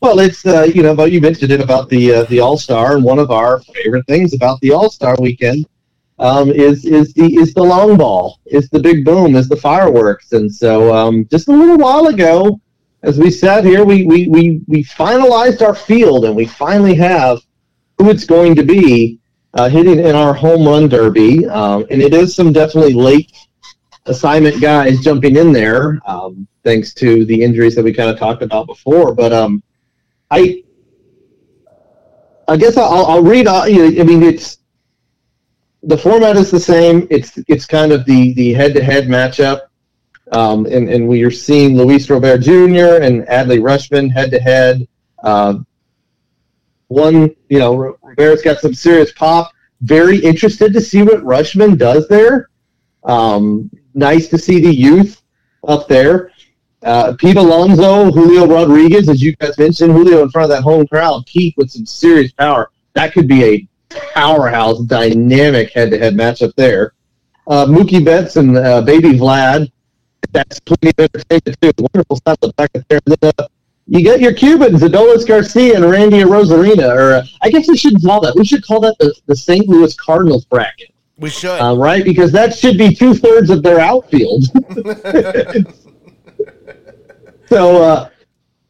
Well, it's uh, you know, but you mentioned it about the uh, the All Star, and one of our favorite things about the All Star weekend um, is is the is the long ball, is the big boom, is the fireworks, and so um, just a little while ago, as we sat here, we, we, we, we finalized our field and we finally have who it's going to be uh, hitting in our home run derby. Um, and it is some definitely late assignment guys jumping in there, um, thanks to the injuries that we kind of talked about before. But um, I, I guess I'll, I'll read. I mean, it's the format is the same. It's it's kind of the the head to head matchup. Um, and, and we are seeing Luis Robert Jr. and Adley Rutschman head to head. One, you know, Robert's got some serious pop. Very interested to see what Rutschman does there. Um, nice to see the youth up there. Uh, Pete Alonso, Julio Rodriguez, as you guys mentioned, Julio in front of that home crowd, Pete with some serious power. That could be a powerhouse, dynamic head-to-head matchup there. Uh, Mookie Betts and uh, Baby Vlad that's plenty of entertainment too. Wonderful stuff back there. then, uh, you got your Cubans, Adolis Garcia and Randy Arozarena, or uh, I guess we shouldn't call that. We should call that the, the St. Louis Cardinals bracket. We should, uh, right? Because that should be two thirds of their outfield. so, uh,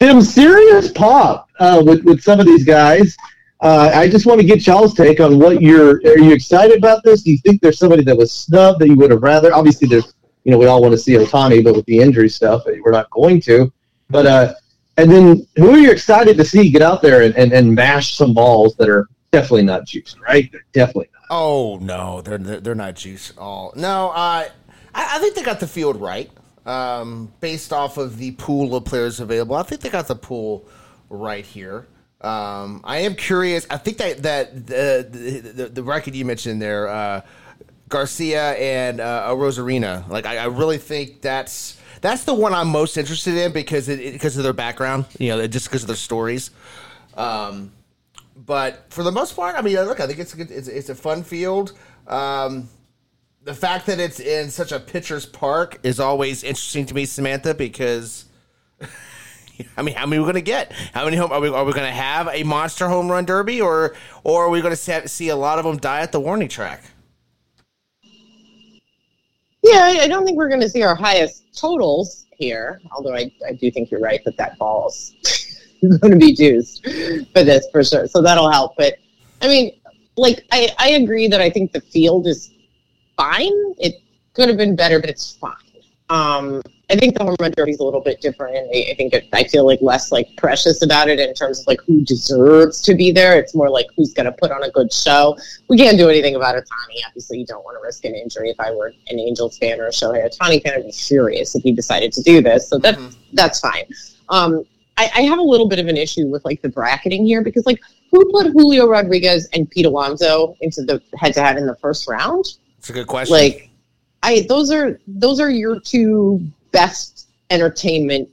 some serious pop uh, with with some of these guys. Uh, I just want to get y'all's take on what you're. Are you excited about this? Do you think there's somebody that was snubbed that you would have rather? Obviously, there's you know, we all want to see Ohtani, but with the injury stuff, we're not going to. But uh, and then who are you excited to see get out there and, and, and mash some balls that are definitely not juiced, right? They're definitely not. Oh no, they're they're not juiced at all. No, I I, think they got the field right um, based off of the pool of players available. I think they got the pool right here. Um, I am curious. I think that that the the, the, record you mentioned there, uh, Garcia and uh, Arozarena. Like I, I, really think that's that's the one I'm most interested in because it, because of their background. You know, just because of their stories. Um, but for the most part, I mean, look, I think it's a good, it's, it's a fun field. Um, the fact that it's in such a pitcher's park is always interesting to me, Samantha, because I mean, how many are we going to get? How many home are we? Are we going to have a monster home run derby, or or are we going to see a lot of them die at the warning track? Yeah, I don't think we're going to see our highest totals here. Although I, I do think you're right that that ball's going to be juiced for this for sure. So that'll help. But I mean, like I, I agree that I think the field is fine. It could have been better, but it's fine. Um, I think the home run derby is a little bit different. I, I think it, I feel like less like precious about it in terms of like who deserves to be there. It's more like who's going to put on a good show. We can't do anything about Ohtani. Obviously, you don't want to risk an injury. If I were an Angels fan or a Shohei Ohtani fan, I'd be furious if he decided to do this. So that's mm-hmm. that's fine. Um, I, I have a little bit of an issue with like the bracketing here because like who put Julio Rodriguez and Pete Alonso into the head to head in the first round? It's a good question. Like, I those are those are your two best entertainment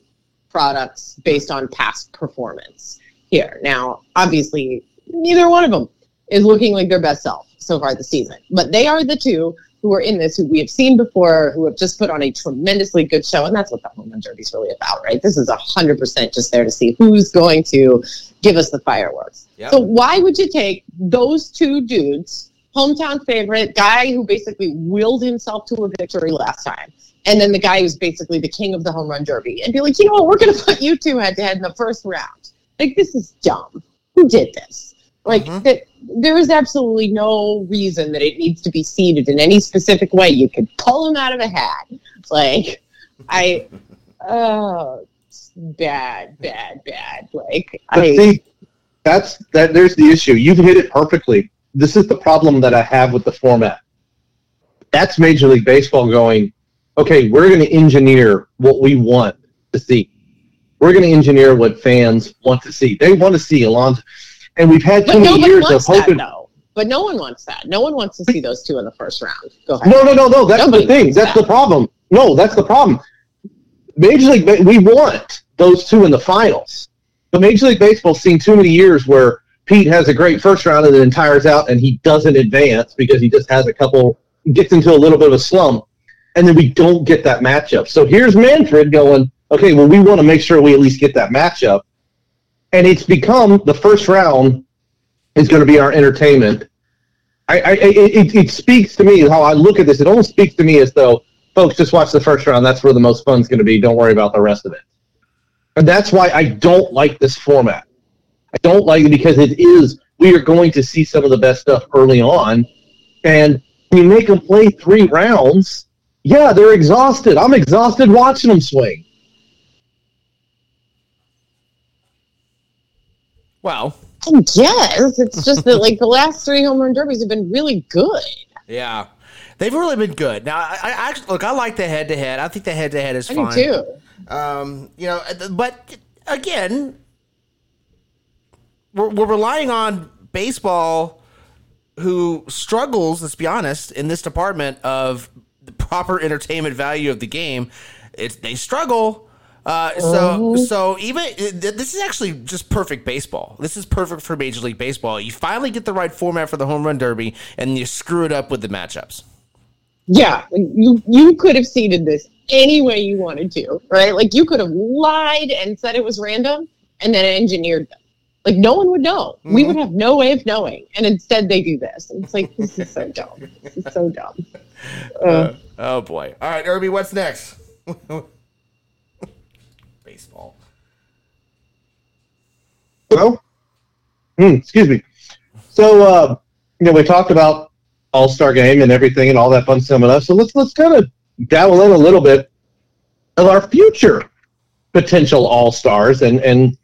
products based on past performance here. Now, obviously, neither one of them is looking like their best self so far this season, but they are the two who are in this, who we have seen before, who have just put on a tremendously good show. And that's what the home run derby is really about, right? This is 100% just there to see who's going to give us the fireworks. Yep. So why would you take those two dudes, hometown favorite, guy who basically willed himself to a victory last time, and then the guy who's basically the king of the home run derby, and be like, you know what, we're going to put you two head to head in the first round. Like, this is dumb. Who did this? Like mm-hmm. that, there is absolutely no reason that it needs to be seeded in any specific way. You could pull them out of a hat. Like I, oh, bad, bad, bad. Like but I see, that's that. There's the issue. You've hit it perfectly. This is the problem that I have with the format. That's Major League Baseball going. Okay, we're going to engineer what we want to see. We're going to engineer what fans want to see. They want to see Alonso and we've had too many years of hoping. That, no. But no one wants that. No one wants to see those two in the first round. Go ahead. No, no, no, no. That's Nobody the thing. That's that. the problem. No, that's the problem. Major League, we want those two in the finals. But Major League Baseball's seen too many years where Pete has a great first round and then tires out and he doesn't advance because he just has a couple, gets into a little bit of a slump. And then we don't get that matchup. So here's Manfred going, okay, well, we want to make sure we at least get that matchup and it's become the first round is going to be our entertainment. I, I it, it speaks to me how I look at this. It almost speaks to me as though folks just watch the first round. That's where the most fun's going to be. Don't worry about the rest of it. And that's why I don't like this format. I don't like it because it is we are going to see some of the best stuff early on, and we make them play three rounds. Yeah, they're exhausted. I'm exhausted watching them swing. Well, yes, it's just that like the last three home run derbies have been really good. Yeah, they've really been good. Now, I, I actually look. I like the head to head. I think the head to head is I fine too. Um, you know, but again, we're, we're relying on baseball, who struggles. Let's be honest in this department of the proper entertainment value of the game. It's they struggle uh, so uh-huh. so even this is actually just perfect baseball. This is perfect for Major League Baseball. You finally get the right format for the home run derby, and you screw it up with the matchups. Yeah, you you could have seeded this any way you wanted to, right? Like you could have lied and said it was random, and then engineered them. Like no one would know. Mm-hmm. We would have no way of knowing, and instead they do this. And it's like this is so dumb. This is so dumb. Uh, uh, oh boy! All right, Irby, what's next? baseball. Well, mm, excuse me. So, uh, you know, we talked about All Star Game and everything and all that fun stuff. So let's let's kind of dabble in a little bit of our future potential All Stars and and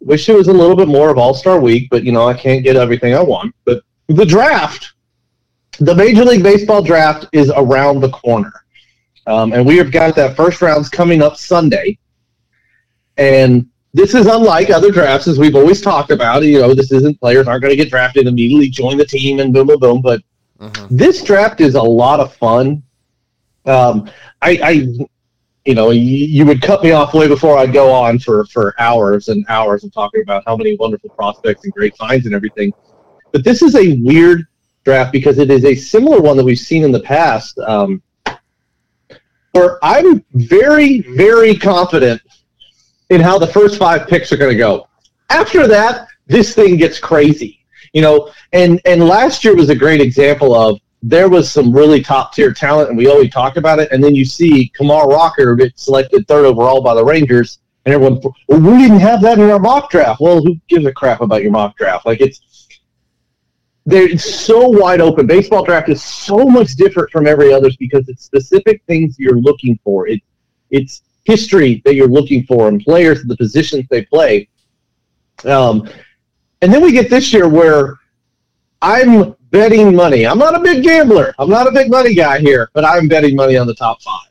wish it was a little bit more of All Star Week, but you know I can't get everything I want. But the draft, the Major League Baseball draft is around the corner. um, and we have got that first rounds coming up Sunday. And this is unlike other drafts, as we've always talked about. You know, this isn't players aren't going to get drafted immediately, join the team, and boom, boom, boom. But mm-hmm. this draft is a lot of fun. Um, I, I, you know, you, you, would cut me off way before I'd go on for for hours and hours of talking about how many wonderful prospects and great finds and everything. But this is a weird draft because it is a similar one that we've seen in the past. Um, where I'm very, very confident in how the first five picks are going to go. After that, this thing gets crazy, you know. And and last year was a great example of there was some really top tier talent, and we always talk about it. And then you see Kumar Rocker get selected third overall by the Rangers, and everyone, well, we didn't have that in our mock draft. Well, who gives a crap about your mock draft? Like it's they're so wide open. Baseball draft is so much different from every others because it's specific things you're looking for. It, it's history that you're looking for and players the positions they play. Um, and then we get this year where I'm betting money. I'm not a big gambler. I'm not a big money guy here, but I'm betting money on the top five.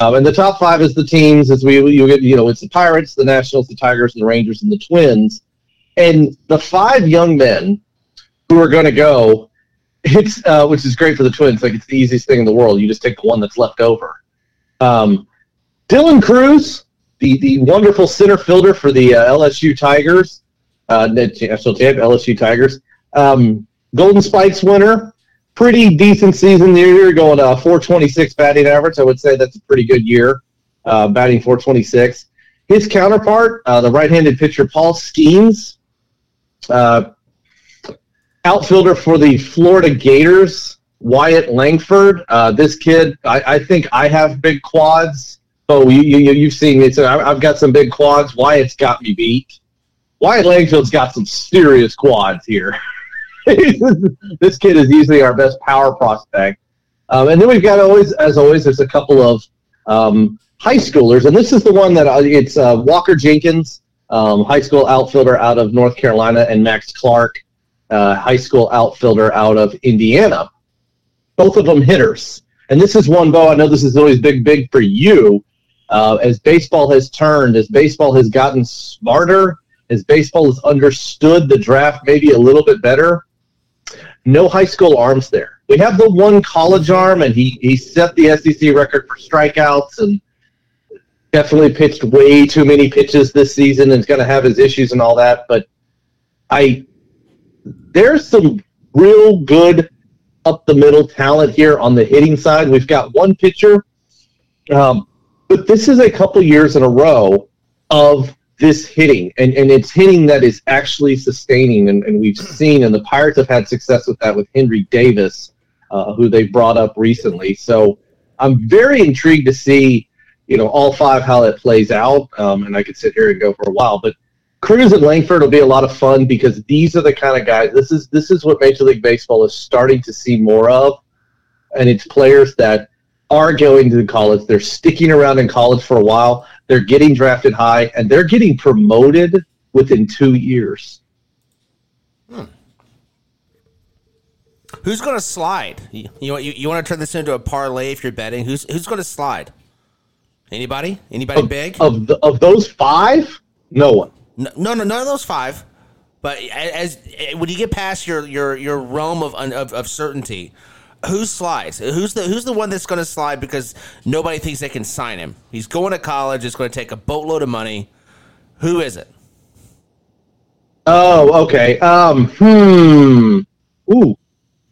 Um, and the top five is the teams as we you get you know it's the Pirates, the Nationals, the Tigers, the Rangers, and the Twins. And the five young men who are going to go, it's uh, which is great for the Twins. Like it's the easiest thing in the world. You just take the one that's left over. Um, Dylan Crews, the, the wonderful center fielder for the uh, LSU Tigers, uh, national champ LSU Tigers, um, Golden Spikes winner, pretty decent season year, going uh, 426 batting average. I would say that's a pretty good year, uh, batting 426. His counterpart, uh, the right-handed pitcher Paul Skenes, uh, outfielder for the Florida Gators, Wyatt Langford. Uh, this kid, I, I, think I have big quads. Oh, you, you, you've seen me. So I've got some big quads. Wyatt's got me beat. Wyatt Langfield's got some serious quads here. this kid is easily our best power prospect. Um, and then we've got always, as always, there's a couple of um, high schoolers, and this is the one that it's uh, Walker Jenkins, um, high school outfielder out of North Carolina, and Max Clark, uh, high school outfielder out of Indiana. Both of them hitters. And this is one, Bo, I know this is always big, big for you. Uh, as baseball has turned, as baseball has gotten smarter, as baseball has understood the draft maybe a little bit better, no high school arms there. We have the one college arm, and he, he set the SEC record for strikeouts and definitely pitched way too many pitches this season and is going to have his issues and all that. But I there's some real good up the middle talent here on the hitting side. We've got one pitcher, um, but this is a couple years in a row of this hitting, and, and it's hitting that is actually sustaining, and, and we've seen, and the Pirates have had success with that with Henry Davis, uh, who they brought up recently. So I'm very intrigued to see, you know, all five how it plays out, um, and I could sit here and go for a while, but Crews and Langford will be a lot of fun because these are the kind of guys. This is this is what Major League Baseball is starting to see more of, and it's players that are going to college. They're sticking around in college for a while. They're getting drafted high, and they're getting promoted within two years. Hmm. Who's going to slide? You, you, you want to turn this into a parlay if you're betting? Who's who's going to slide? Anybody? Anybody of, big? Of the, of those five, no one. No, no, none of those five. But as, when you get past your your your realm of of, of certainty, who slides? Who's the who's the one that's going to slide because nobody thinks they can sign him? He's going to college. It's going to take a boatload of money. Who is it? Oh, okay. Um, hmm. Ooh,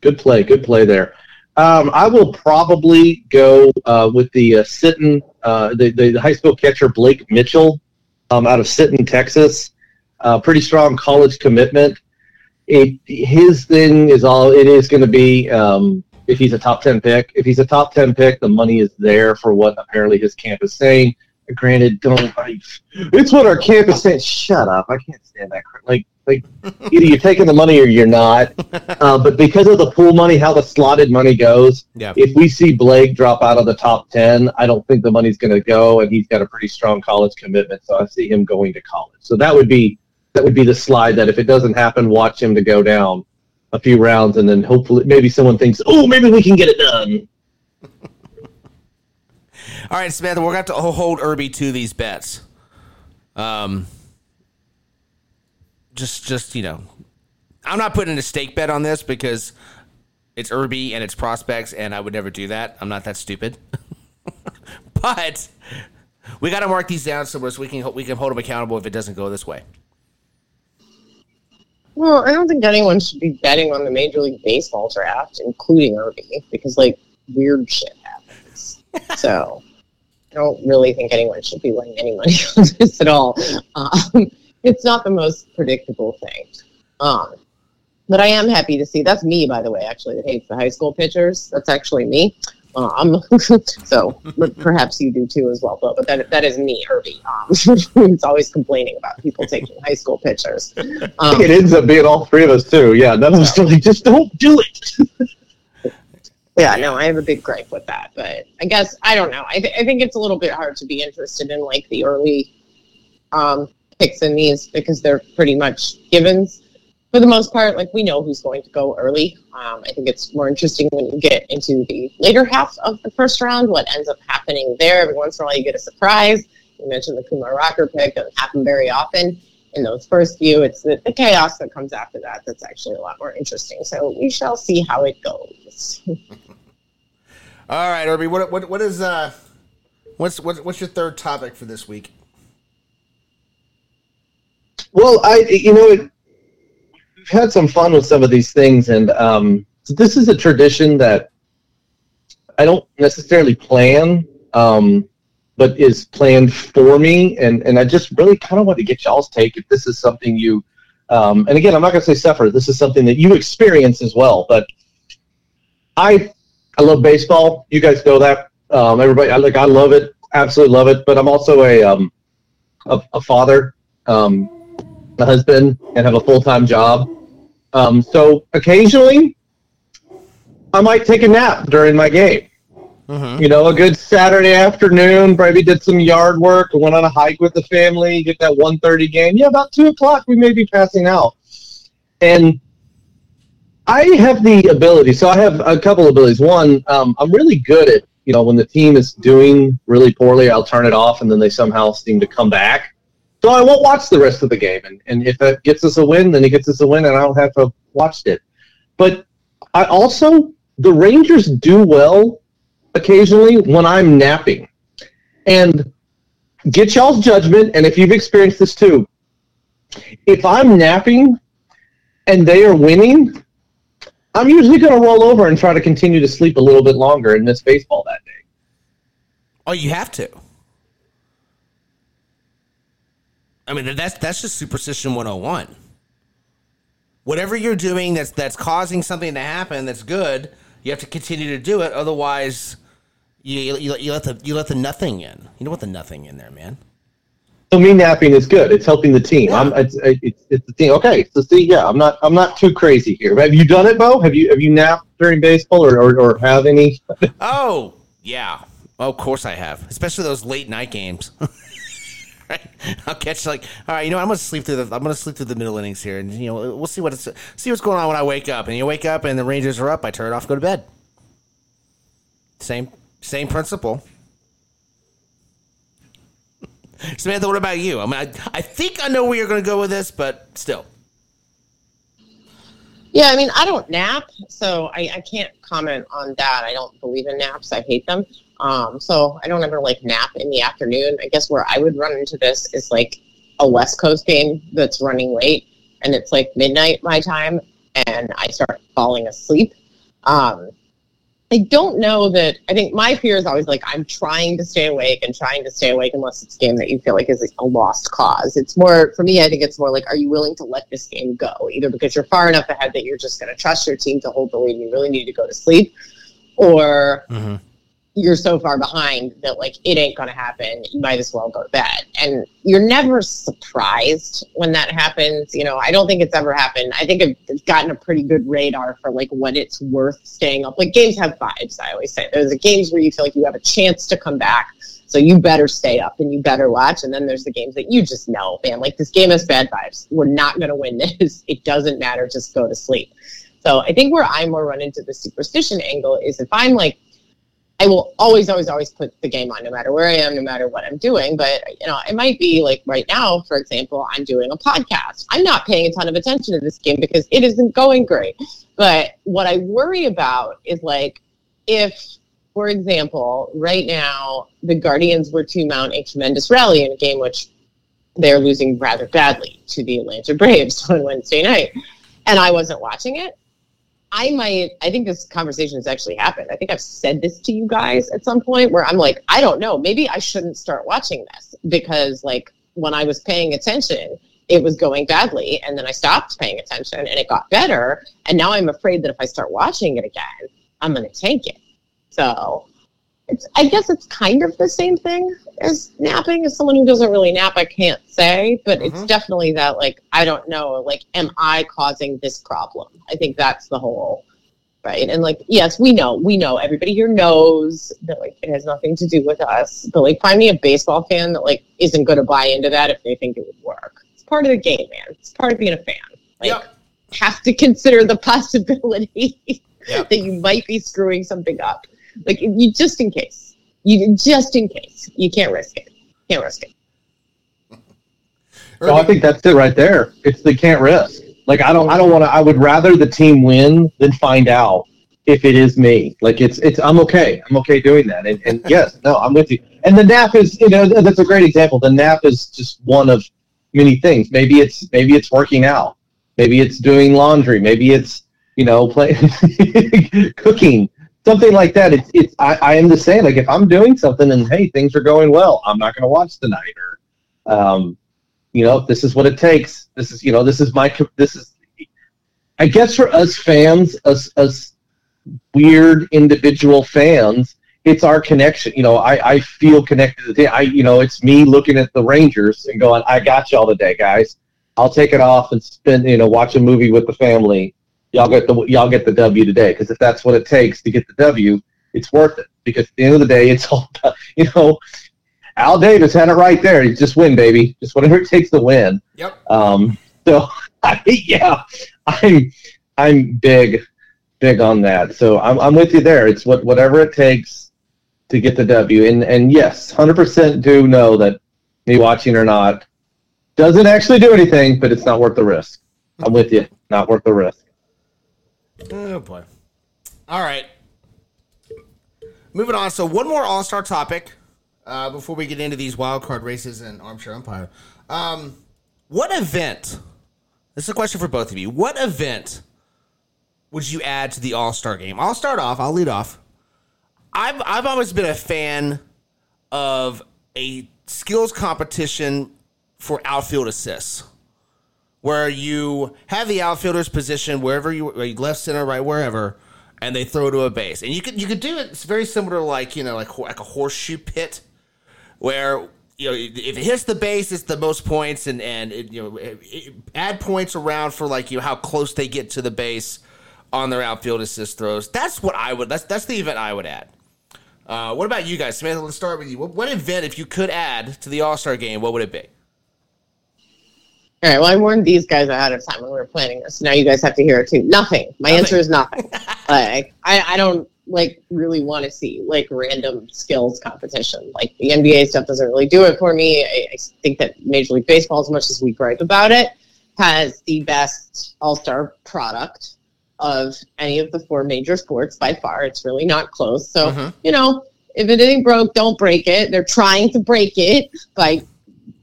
good play. Good play there. Um, I will probably go uh, with the uh, sitting uh, the, the high school catcher Blake Mitchell um, out of Sinton, Texas. Uh, pretty strong college commitment. It, his thing is all it is going to be um, if he's a top 10 pick. If he's a top 10 pick, the money is there for what apparently his camp is saying. Granted, don't. I, it's what our camp is saying. Shut up. I can't stand that. Like, like either you're taking the money or you're not. Uh, but because of the pool money, how the slotted money goes, yeah. if we see Blake drop out of the top ten, I don't think the money's going to go, and he's got a pretty strong college commitment. So I see him going to college. So that would be that would be the slide. That if it doesn't happen, watch him to go down a few rounds, and then hopefully maybe someone thinks, oh, maybe we can get it done. All right, Samantha, we're going to have to hold Irby to these bets. Um, just, just you know, I'm not putting a stake bet on this because it's Irby and it's prospects, and I would never do that. I'm not that stupid. but we got to mark these down somewhere so we can we can hold them accountable if it doesn't go this way. Well, I don't think anyone should be betting on the Major League Baseball draft, including Irby, because like weird shit happens. so I don't really think anyone should be laying any money on this at all. Um, it's not the most predictable thing. Um, but I am happy to see that's me, by the way, actually, that hates the high school pitchers. That's actually me. Um, so perhaps you do too as well, Bill. But that that is me, Irby. Um, it's always complaining about people taking high school pictures. Um, it ends up being all three of us too. Yeah, none of us just don't do it. yeah, no, I have a big gripe with that. But I guess I don't know. I, th- I think it's a little bit hard to be interested in like the early um, picks in these because they're pretty much givens for the most part, like we know who's going to go early. Um, I think it's more interesting when you get into the later half of the first round, what ends up happening there. Every once in a while, you get a surprise. You mentioned the Kumar Rocker pick, doesn't happen very often. In those first few, it's the, the chaos that comes after that that's actually a lot more interesting. So we shall see how it goes. All right, Irby, what, what, what is, uh, what's, what, what's your third topic for this week? Well, I, you know, it, we've had some fun with some of these things, and um, so this is a tradition that I don't necessarily plan, um, but is planned for me, and and I just really kind of want to get y'all's take if this is something you. Um, and again, I'm not going to say suffer. This is something that you experience as well. But I, I love baseball. You guys know that. Um, everybody, I like. I love it. Absolutely love it. But I'm also a um, a, a father. Um, a husband and have a full time job. Um, so occasionally, I might take a nap during my game. Mm-hmm. You know, a good Saturday afternoon, maybe did some yard work, went on a hike with the family, get that 1.30 game. Yeah, about 2 o'clock, we may be passing out. And I have the ability, so I have a couple abilities. One, um, I'm really good at, you know, when the team is doing really poorly, I'll turn it off and then they somehow seem to come back. So I won't watch the rest of the game. And, and if that gets us a win, then it gets us a win, and I don't have to watch it. But I also, the Rangers do well occasionally when I'm napping. And get y'all's judgment, and if you've experienced this too, if I'm napping and they are winning, I'm usually going to roll over and try to continue to sleep a little bit longer and miss baseball that day. Oh, you have to. I mean, that's that's just superstition 101. Whatever you're doing that's that's causing something to happen that's good, you have to continue to do it. Otherwise, you, you, you let the you let the nothing in. You don't want the nothing in there, man. So me napping is good. It's helping the team. Yeah. I'm, it's, it's, it's the team. Okay, so see, yeah, I'm not I'm not too crazy here. Have you done it, Bo? Have you have you napped during baseball or or, or have any? oh yeah, oh, of course I have, especially those late night games. right? I'll catch like, all right, you know, I'm gonna sleep through the, I'm gonna sleep through the middle innings here, and you know, we'll see what it's, see what's going on when I wake up. And you wake up and the Rangers are up, I turn it off, go to bed. Same, same principle. Samantha, what about you? I mean, I, I think I know where you're going to go with this, but still. Yeah, I mean, I don't nap, so I, I can't comment on that. I don't believe in naps. I hate them. Um, so I don't ever like nap in the afternoon. I guess where I would run into this is like a West Coast game that's running late and it's like midnight my time and I start falling asleep. Um, I don't know that. I think my fear is always like I'm trying to stay awake and trying to stay awake unless it's a game that you feel like is a lost cause. It's more for me. I think it's more like, are you willing to let this game go? Either because you're far enough ahead that you're just going to trust your team to hold the lead and you really need to go to sleep, or mm-hmm you're so far behind that like it ain't gonna happen you might as well go to bed. And you're never surprised when that happens you know i don't think it's ever happened. I think i've gotten a pretty good radar for like what it's worth staying up. Like games have vibes i always say. There's the games where you feel like you have a chance to come back so you better stay up and you better watch. And then there's the games that you just know man like this game has bad vibes. We're not gonna win this. It doesn't matter. Just go to sleep. So i think where i more run into the superstition angle is if i'm like I will always, always, always put the game on, no matter where I am, no matter what I'm doing. But you know, it might be like right now, for example, I'm doing a podcast. I'm not paying a ton of attention to this game because it isn't going great. But what I worry about is like if, for example, right now the Guardians were to mount a tremendous rally in a game which they're losing rather badly to the Atlanta Braves on Wednesday night, and I wasn't watching it. I might, I think this conversation has actually happened. I think I've said this to you guys at some point where I'm like, I don't know, maybe I shouldn't start watching this because, like, when I was paying attention, it was going badly. And then I stopped paying attention and it got better. And now I'm afraid that if I start watching it again, I'm going to tank it. So it's, I guess it's kind of the same thing as napping. As someone who doesn't really nap, I can't say, but mm-hmm. it's definitely that, like, I don't know, like, am I causing this problem? I think that's the whole right? And like, yes, we know, we know, everybody here knows that like it has nothing to do with us. But like, find me a baseball fan that like isn't going to buy into that if they think it would work. It's part of the game, man. It's part of being a fan. Like, yep. have to consider the possibility yep. that you might be screwing something up. Like, you just in case, you just in case, you can't risk it. Can't risk it. No, I think that's it right there. It's the can't risk. Like I don't I don't want to. I would rather the team win than find out if it is me. Like it's it's I'm okay. I'm okay doing that. And, and yes, no, I'm with you. And the nap is you know that's a great example. The nap is just one of many things. Maybe it's maybe it's working out. Maybe it's doing laundry. Maybe it's you know playing cooking something like that. It's it's I, I am the same. Like if I'm doing something and hey things are going well, I'm not going to watch tonight or um you know this is what it takes this is you know this is my this is i guess for us fans us us weird individual fans it's our connection you know i i feel connected to the i you know it's me looking at the rangers and going i got y'all today guys i'll take it off and spend you know watch a movie with the family y'all get the y'all get the w today because if that's what it takes to get the w it's worth it because at the end of the day it's all about you know Al Davis had it right there. You just win, baby. Just whatever it takes to win. Yep. Um, so I, yeah, I'm I'm big big on that. So I'm I'm with you there. It's what whatever it takes to get the W. And and yes, hundred percent do know that me watching or not doesn't actually do anything, but it's not worth the risk. I'm with you. Not worth the risk. Oh boy. All right. Moving on. So one more All Star topic uh, before we get into these wild card races and armchair umpire. Um, what event? This is a question for both of you. What event would you add to the All Star game? I'll start off. I'll lead off. I've I've always been a fan of a skills competition for outfield assists, where you have the outfielders position wherever you left, center, right, wherever, and they throw to a base. And you could you could do it. It's very similar to like you know like like a horseshoe pit where you know if it hits the base, it's the most points, and and it, you know it, add points around for like you know how close they get to the base on their outfield assist throws. That's what I would. That's that's the event I would add. Uh, what about you guys, Samantha? Let's start with you. What, what event, if you could add to the All Star game, what would it be? All right. Well, I warned these guys ahead of time when we were planning this. Now you guys have to hear it too. Nothing. My nothing. answer is nothing. like I, I don't like really want to see like random skills competition. Like the NBA stuff doesn't really do it for me. I, I think that Major League Baseball, as much as we gripe about it, has the best All Star product of any of the four major sports by far. It's really not close. So mm-hmm. you know, if it ain't broke, don't break it. They're trying to break it by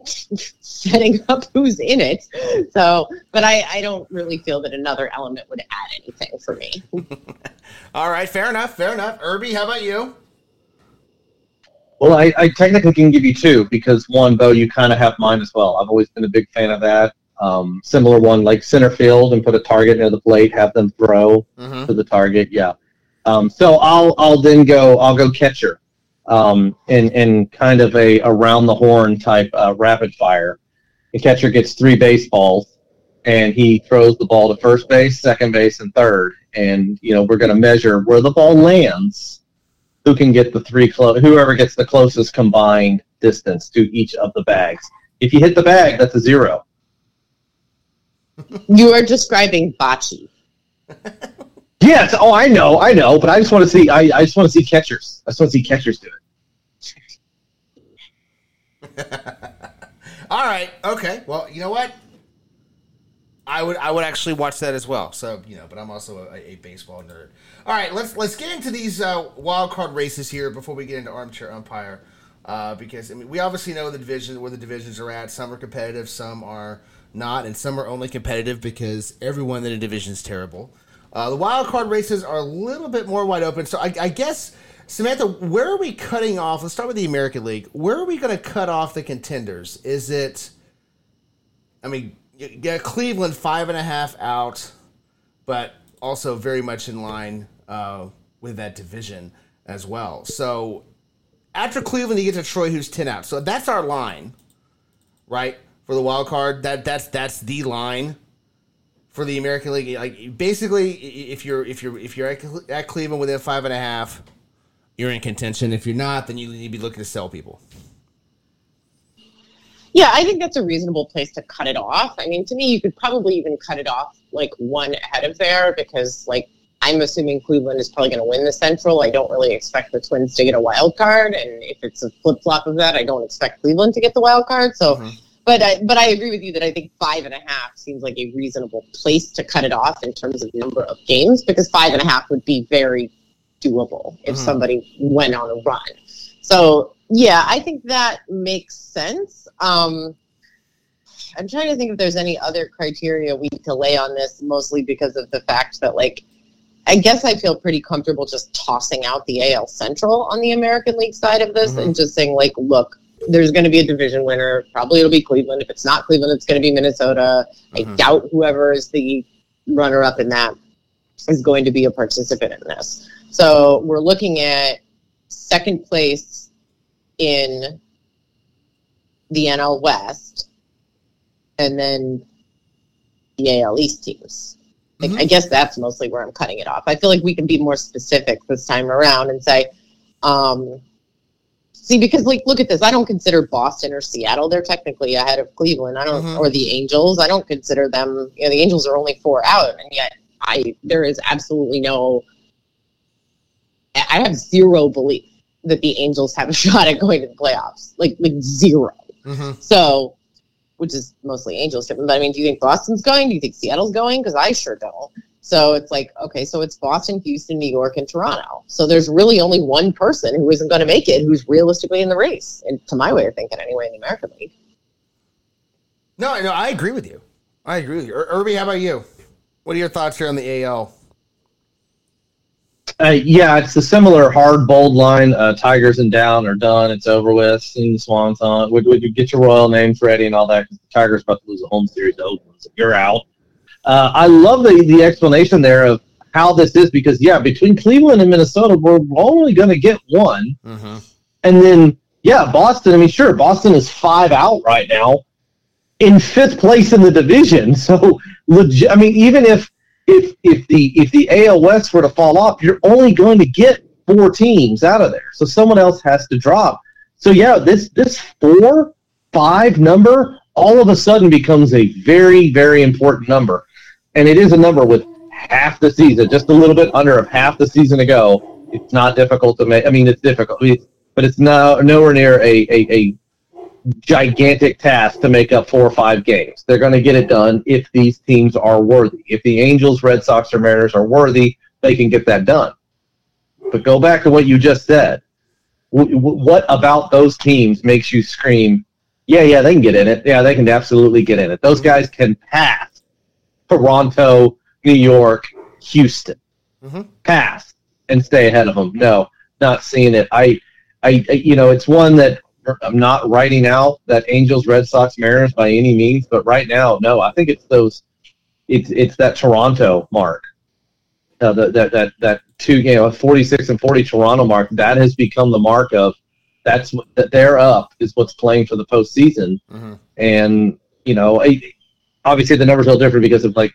setting up who's in it. So, but I, I don't really feel that another element would add anything for me. All right, fair enough, fair enough. Irby, how about you? Well, I, I technically can give you two because one, Bo, you kind of have mine as well. I've always been a big fan of that. Um, similar one, like center field and put a target near the plate, have them throw mm-hmm. to the target. Yeah. Um, so I'll I'll then go I'll go catcher um, in in kind of a around the horn type uh, rapid fire. The catcher gets three baseballs, and he throws the ball to first base, second base, and third. And you know we're going to measure where the ball lands. Who can get the three close? Whoever gets the closest combined distance to each of the bags. If you hit the bag, that's a zero. You are describing bocce. Yes. Oh, I know. I know. But I just want to see. I, I just want to see catchers. I just want to see catchers do it. All right. Okay. Well, you know what? I would I would actually watch that as well. So you know, but I'm also a, a baseball nerd. All right, let's let's get into these uh, wild card races here before we get into armchair umpire, uh, because I mean we obviously know the division where the divisions are at. Some are competitive, some are not, and some are only competitive because everyone in the division is terrible. Uh, the wild card races are a little bit more wide open. So I, I guess Samantha, where are we cutting off? Let's start with the American League. Where are we going to cut off the contenders? Is it? I mean, Cleveland five and a half out, but also very much in line uh, with that division as well. So after Cleveland, you get to Detroit, who's ten out. So that's our line, right, for the wild card. That that's that's the line for the American League. Like basically, if you're if you're if you're at, Cleveland within five and a half, you're in contention. If you're not, then you need to be looking to sell people. Yeah, I think that's a reasonable place to cut it off. I mean, to me, you could probably even cut it off like one ahead of there because, like, I'm assuming Cleveland is probably going to win the Central. I don't really expect the Twins to get a wild card, and if it's a flip flop of that, I don't expect Cleveland to get the wild card. So, mm-hmm. But I, but I agree with you that I think five and a half seems like a reasonable place to cut it off in terms of number of games because five and a half would be very doable if mm-hmm. somebody went on a run. So yeah, I think that makes sense. Um, I'm trying to think if there's any other criteria we need to lay on this, mostly because of the fact that, like, I guess I feel pretty comfortable just tossing out the AL Central on the American League side of this mm-hmm. and just saying, like, look, there's going to be a division winner. Probably it'll be Cleveland. If it's not Cleveland, it's going to be Minnesota. Mm-hmm. I doubt whoever is the runner up in that is going to be a participant in this. So we're looking at second place in the NL West and then the AL East teams. Like, mm-hmm. I guess that's mostly where I'm cutting it off. I feel like we can be more specific this time around and say, um, see, because like, look at this. I don't consider Boston or Seattle. They're technically ahead of Cleveland. I don't, mm-hmm. or the Angels. I don't consider them. You know, the Angels are only four out, and yet I there is absolutely no. I have zero belief that the Angels have a shot at going to the playoffs. Like like 0 mm-hmm. So, which is mostly Angels driven. But I mean, do you think Boston's going? Do you think Seattle's going? Because I sure don't. So it's like, okay, so it's Boston, Houston, New York, and Toronto. So there's really only one person who isn't going to make it who's realistically in the race, and to my way of thinking, anyway, in the American League. No, no, I agree with you. I agree with you. Irby, how about you? What are your thoughts here on the AL? Uh, yeah, it's a similar hard, bold line. Uh, Tigers and down are done. It's over with. Sing the swan song. Would, would you get your royal names ready and all that? Cause The Tigers about to lose a home series to Oakland, so you're out. Uh, I love the the explanation there of how this is because yeah, between Cleveland and Minnesota, we're only going to get one, mm-hmm. and then yeah, Boston. I mean, sure, Boston is five out right now, in fifth place in the division. So legit. I mean, even if if if the if the AL West were to fall off, you're only going to get four teams out of there. So someone else has to drop. So yeah, this this four five number all of a sudden becomes a very very important number, and it is a number with half the season, just a little bit under of half the season to go. It's not difficult to make. I mean, it's difficult, but it's no nowhere near a a, a gigantic task to make up four or five games. They're going to get it done if these teams are worthy. If the Angels, Red Sox, or Mariners are worthy, they can get that done. But go back to what you just said. What about those teams makes you scream, yeah, yeah, they can get in it. Yeah, they can absolutely get in it. Those guys can pass Toronto, New York, Houston. Mm-hmm. Pass and stay ahead of them. No, not seeing it. I, I, you know, it's one that I'm not writing out that Angels, Red Sox, Mariners by any means, but right now, no. I think it's those. It's it's that Toronto mark, uh, the, that that that two you know 46 and 40 Toronto mark. That has become the mark of that's that they're up is what's playing for the postseason, mm-hmm. and you know obviously the numbers are different because of like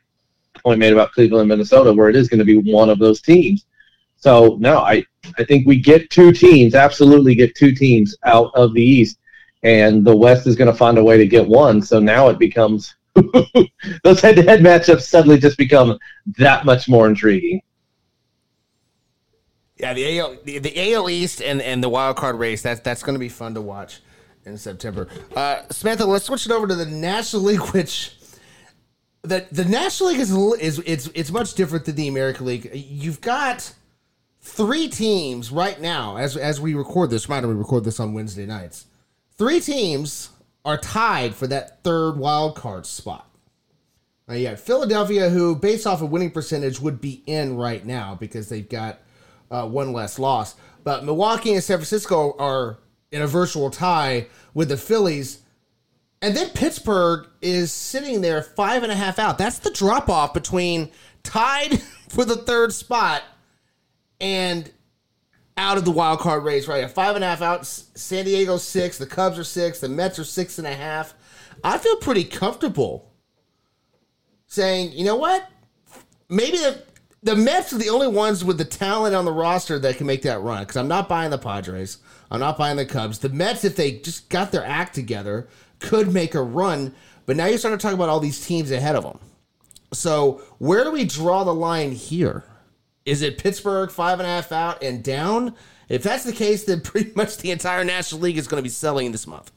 the point made about Cleveland, Minnesota, where it is going to be one of those teams. So no, I I think we get two teams, absolutely get two teams out of the East, and the West is going to find a way to get one. So now it becomes those head-to-head matchups suddenly just become that much more intriguing. Yeah, the AL, the, the AL East and, and the wild card race. That's that's going to be fun to watch in September. Uh, Samantha, let's switch it over to the National League, which the the National League is is it's it's much different than the American League. You've got three teams right now as as we record this. Reminder, we record this on Wednesday nights. Three teams are tied for that third wild card spot. Now you got Philadelphia, who based off of winning percentage would be in right now because they've got uh, one less loss. But Milwaukee and San Francisco are in a virtual tie with the Phillies. And then Pittsburgh is sitting there five and a half out. That's the drop off between tied for the third spot and out of the wild card race, right? Five and a half out. San Diego six. The Cubs are six. The Mets are six and a half. I feel pretty comfortable saying, you know what? Maybe the, the Mets are the only ones with the talent on the roster that can make that run. Because I'm not buying the Padres. I'm not buying the Cubs. The Mets, if they just got their act together, could make a run. But now you're starting to talk about all these teams ahead of them. So where do we draw the line here? Is it Pittsburgh five and a half out and down? If that's the case, then pretty much the entire National League is going to be selling this month.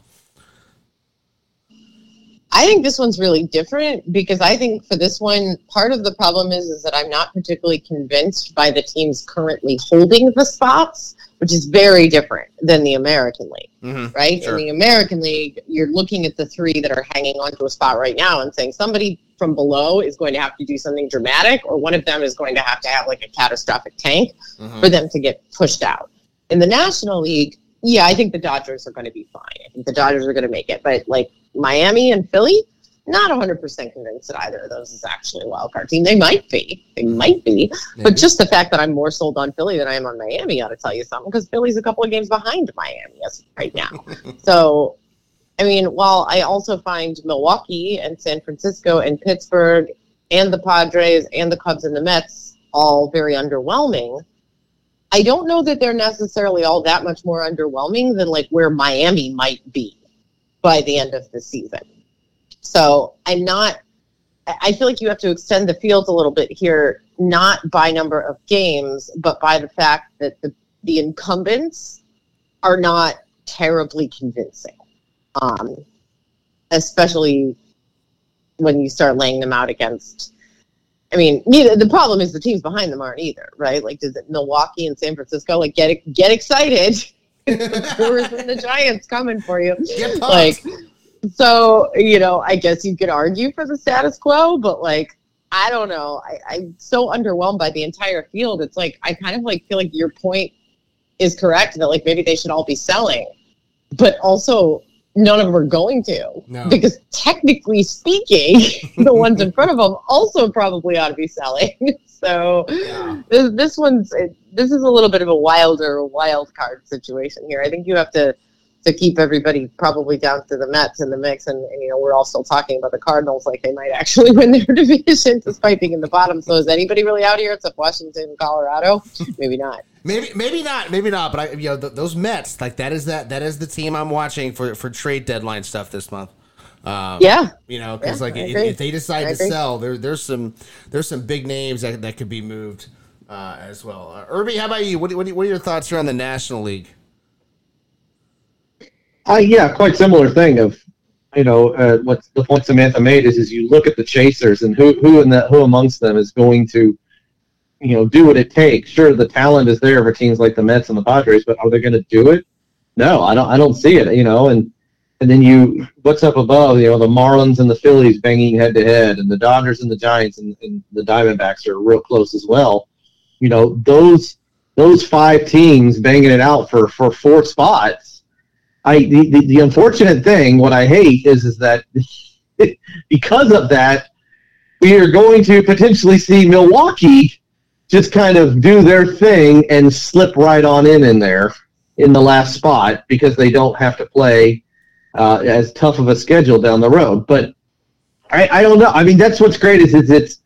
I think this one's really different because I think for this one, part of the problem is is that I'm not particularly convinced by the teams currently holding the spots, which is very different than the American League, mm-hmm, right? Sure. In the American League, you're looking at the three that are hanging onto a spot right now and saying somebody from below is going to have to do something dramatic, or one of them is going to have to have like a catastrophic tank mm-hmm. for them to get pushed out. In the National League, yeah, I think the Dodgers are going to be fine. I think the Dodgers are going to make it, but like Miami and Philly, not 100% convinced that either of those is actually a wild card team. They might be. They might be. Maybe. But just the fact that I'm more sold on Philly than I am on Miami ought to tell you something because Philly's a couple of games behind Miami as right now. so, I mean, while I also find Milwaukee and San Francisco and Pittsburgh and the Padres and the Cubs and the Mets all very underwhelming, I don't know that they're necessarily all that much more underwhelming than like where Miami might be by the end of the season. So I'm not, I feel like you have to extend the field a little bit here, not by number of games, but by the fact that the, the incumbents are not terribly convincing. Um, especially when you start laying them out against I mean, neither the problem is the teams behind them aren't either, right? Like, does it Milwaukee and San Francisco like get get excited? the Brewers and the Giants coming for you. Like, so you know, I guess you could argue for the status quo, but like, I don't know. I, I'm so underwhelmed by the entire field. It's like I kind of like feel like your point is correct that like maybe they should all be selling, but also none of them are going to no. because technically speaking the ones in front of them also probably ought to be selling so yeah. this, this one's this is a little bit of a wilder wild card situation here i think you have to to keep everybody probably down to the Mets in the mix. And, and, you know, we're all still talking about the Cardinals like they might actually win their division despite being in the bottom. So is anybody really out here except Washington, Colorado? Maybe not. maybe maybe not. Maybe not. But I, you know, th- those Mets like that is that that is the team I'm watching for for trade deadline stuff this month. Um, yeah, you know, because yeah, like if, if, they decide to sell, there there's some there's some big names that, that could be moved uh, as well. Uh, Irby, how about you? What, what, what are your thoughts here on the National League? Uh, yeah, quite similar thing of, you know, uh, what the point Samantha made is, is you look at the chasers and who, who in that, who amongst them is going to, you know, do what it takes. Sure, the talent is there for teams like the Mets and the Padres, but are they going to do it? No, I don't, I don't see it, you know, and, and then you, what's up above, you know, the Marlins and the Phillies banging head to head and the Dodgers and the Giants and, and the Diamondbacks are real close as well. You know, those, those five teams banging it out for, for four spots I the, the, the unfortunate thing, what I hate is is that because of that, we are going to potentially see Milwaukee just kind of do their thing and slip right on in in there in the last spot because they don't have to play uh, as tough of a schedule down the road. But I, I don't know. I mean, that's what's great is, is it's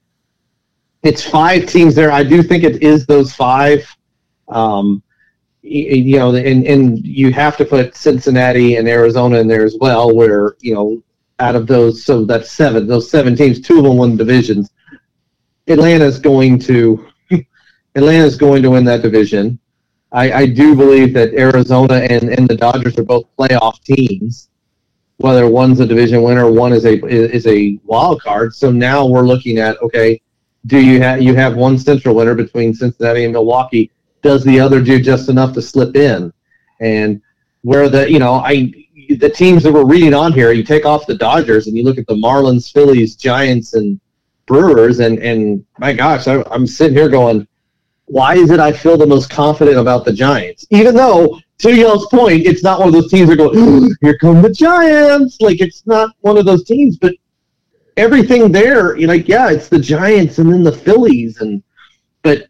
it's five teams there. I do think it is those five. Um, you know, and, and you have to put Cincinnati and Arizona in there as well, where, you know, out of those, so that's seven, those seven teams, two of them won divisions. Atlanta's going to, Atlanta's going to win that division. I, I do believe that Arizona and, and the Dodgers are both playoff teams. Whether one's a division winner, one is a is a wild card. So now we're looking at okay, do you have you have one central winner between Cincinnati and Milwaukee? Does the other do just enough to slip in? And where the you know I the teams that we're reading on here, you take off the Dodgers and you look at the Marlins, Phillies, Giants, and Brewers, and and my gosh, I, I'm sitting here going, why is it I feel the most confident about the Giants? Even though, to y'all's point, it's not one of those teams that go, here come the Giants. Like it's not one of those teams, but everything there, you know, like, yeah, it's the Giants and then the Phillies, and but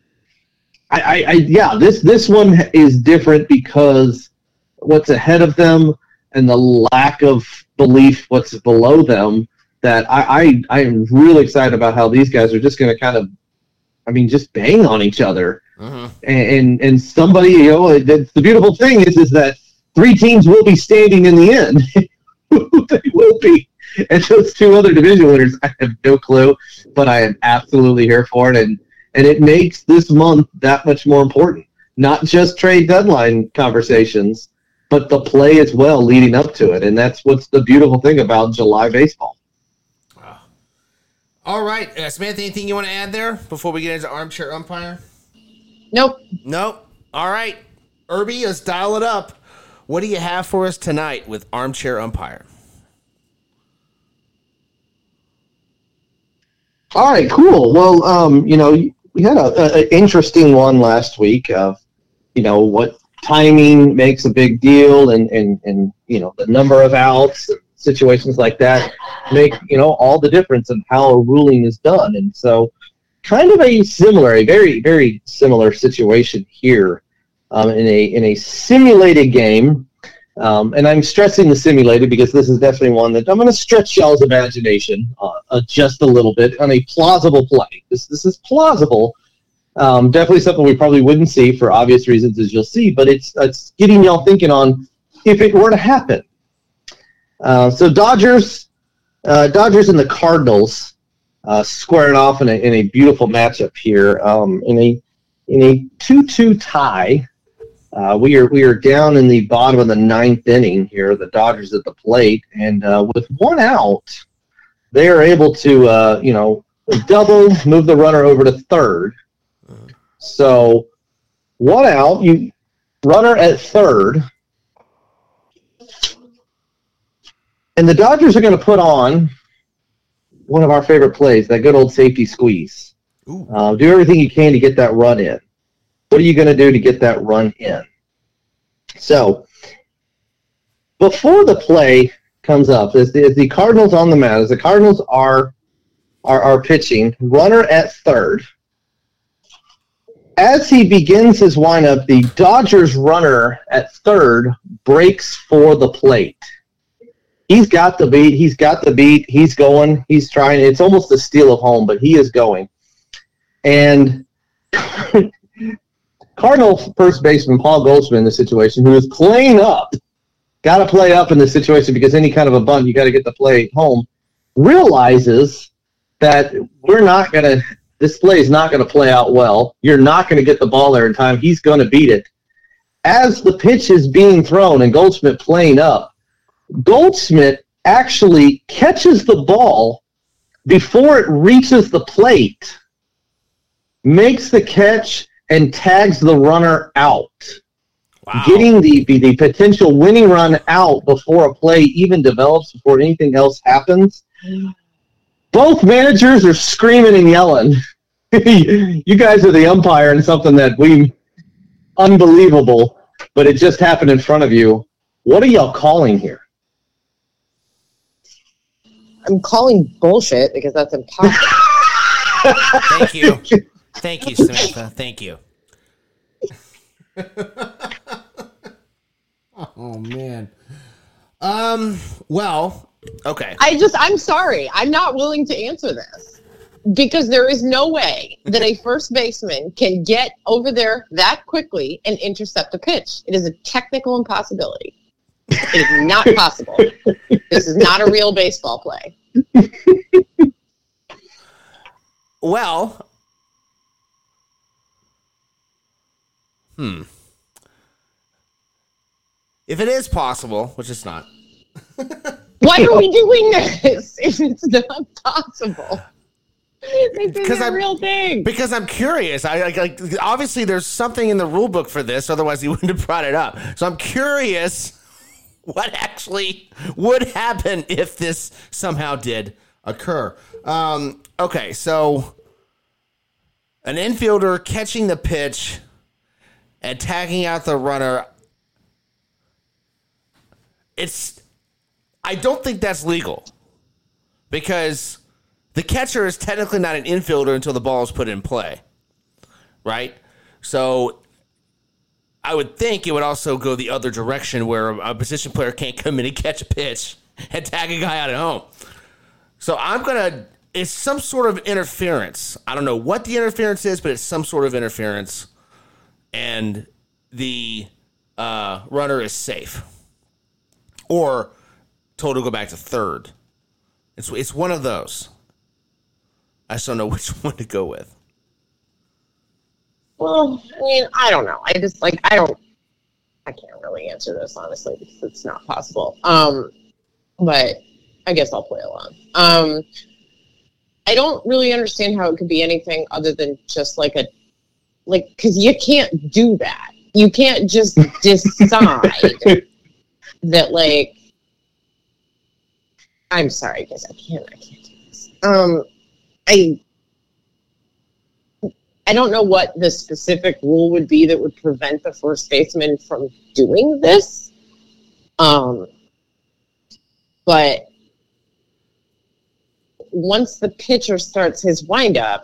I, I, I yeah, this this one is different because what's ahead of them and the lack of belief what's below them that I, I, I am really excited about how these guys are just going to kind of, I mean, just bang on each other. Mhm. And, and somebody, you know, the, the beautiful thing is, is that three teams will be standing in the end. they will be. And those two other division winners, I have no clue, but I am absolutely here for it. And, and it makes this month that much more important. Not just trade deadline conversations, but the play as well leading up to it. And that's what's the beautiful thing about July baseball. Wow. All right, uh, Samantha, anything you want to add there before we get into armchair umpire? Nope. Nope. All right, Irby, let's dial it up. What do you have for us tonight with armchair umpire? All right, cool. Well, um, you know, we had a, a interesting one last week of, you know, what timing makes a big deal, and and and you know the number of outs, situations like that make you know all the difference in how a ruling is done, and so kind of a similar, a very very similar situation here um, in a in a simulated game. Um, and I'm stressing the simulated because this is definitely one that I'm going to stretch y'all's imagination uh, uh, just a little bit on a plausible play. This this is plausible. Um, definitely something we probably wouldn't see for obvious reasons, as you'll see. But it's it's getting y'all thinking on if it were to happen. Uh, so Dodgers, uh, Dodgers and the Cardinals uh, squaring off in a, in a beautiful matchup here um, in a in a two two tie. Uh, we are we are down in the bottom of the ninth inning here. The Dodgers at the plate, and uh, with one out, they are able to uh, you know double move the runner over to third. So one out, you runner at third, and the Dodgers are going to put on one of our favorite plays, that good old safety squeeze. Uh, do everything you can to get that run in. What are you going to do to get that run in? So, before the play comes up, as the, as the Cardinals on the mound, as the Cardinals are, are are pitching, runner at third. As he begins his windup, the Dodgers runner at third breaks for the plate. He's got the beat. He's got the beat. He's going. He's trying. It's almost a steal of home, but he is going. And Cardinal first baseman Paul Goldschmidt in the situation, who is playing up, got to play up in this situation because any kind of a bunt, you got to get the play home, realizes that we're not going to, this play is not going to play out well. You're not going to get the ball there in time. He's going to beat it. As the pitch is being thrown and Goldschmidt playing up, Goldschmidt actually catches the ball before it reaches the plate, makes the catch, and tags the runner out, Wow. getting the, the the potential winning run out before a play even develops, before anything else happens. Both managers are screaming and yelling. you guys are the umpire and something that we unbelievable, but it just happened in front of you. What are y'all calling here? I'm calling bullshit because that's impossible. Thank you. Thank you, Samantha. Thank you. oh man. Um. Well. Okay. I just, I'm sorry. I'm not willing to answer this because there is no way that a first baseman can get over there that quickly and intercept a pitch. It is a technical impossibility. It is not possible. this is not a real baseball play. Well. Hmm. if it is possible, which it's not, Why are we doing this if it's not possible? Because I'm- real thing. because I'm curious. I, I like obviously there's something in the rule book for this, otherwise he wouldn't have brought it up. So I'm curious what actually would happen if this somehow did occur. Um, okay, so an infielder catching the pitch and tagging out the runner. It's I don't think that's legal because the catcher is technically not an infielder until the ball is put in play, right? So I would think it would also go the other direction where a position player can't come in and catch a pitch and tag a guy out at home. So I'm gonna. It's some sort of interference. I don't know what the interference is, but it's some sort of interference, and the uh, runner is safe, or told to go back to third. It's it's one of those. I just don't know which one to go with. Well, I mean, I don't know. I just like I don't. I can't really answer this honestly because it's not possible. Um, but I guess I'll play along. Um, I don't really understand how it could be anything other than just like a like because you can't do that. You can't just decide that like. I'm sorry, guys. I can't. I can't do this. Um, I I don't know what the specific rule would be that would prevent the first baseman from doing this. Um, but once the pitcher starts his windup,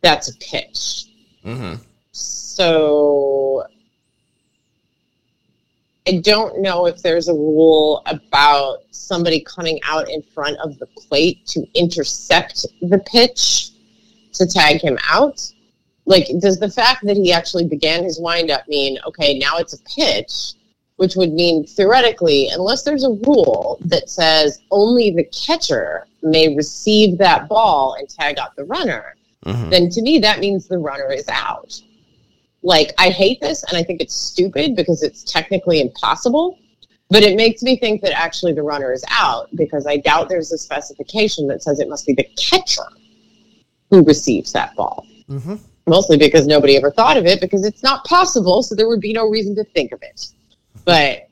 that's a pitch. Mm-hmm. So I don't know if there's a rule about somebody coming out in front of the plate to intercept the pitch to tag him out. Like, does the fact that he actually began his windup mean, okay, now it's a pitch, which would mean theoretically, unless there's a rule that says only the catcher may receive that ball and tag out the runner, Mhm. then to me that means the runner is out. Like I hate this and I think it's stupid because it's technically impossible, but it makes me think that actually the runner is out because I doubt there's a specification that says it must be the catcher who receives that ball. Mm-hmm. Mostly because nobody ever thought of it because it's not possible, so there would be no reason to think of it. But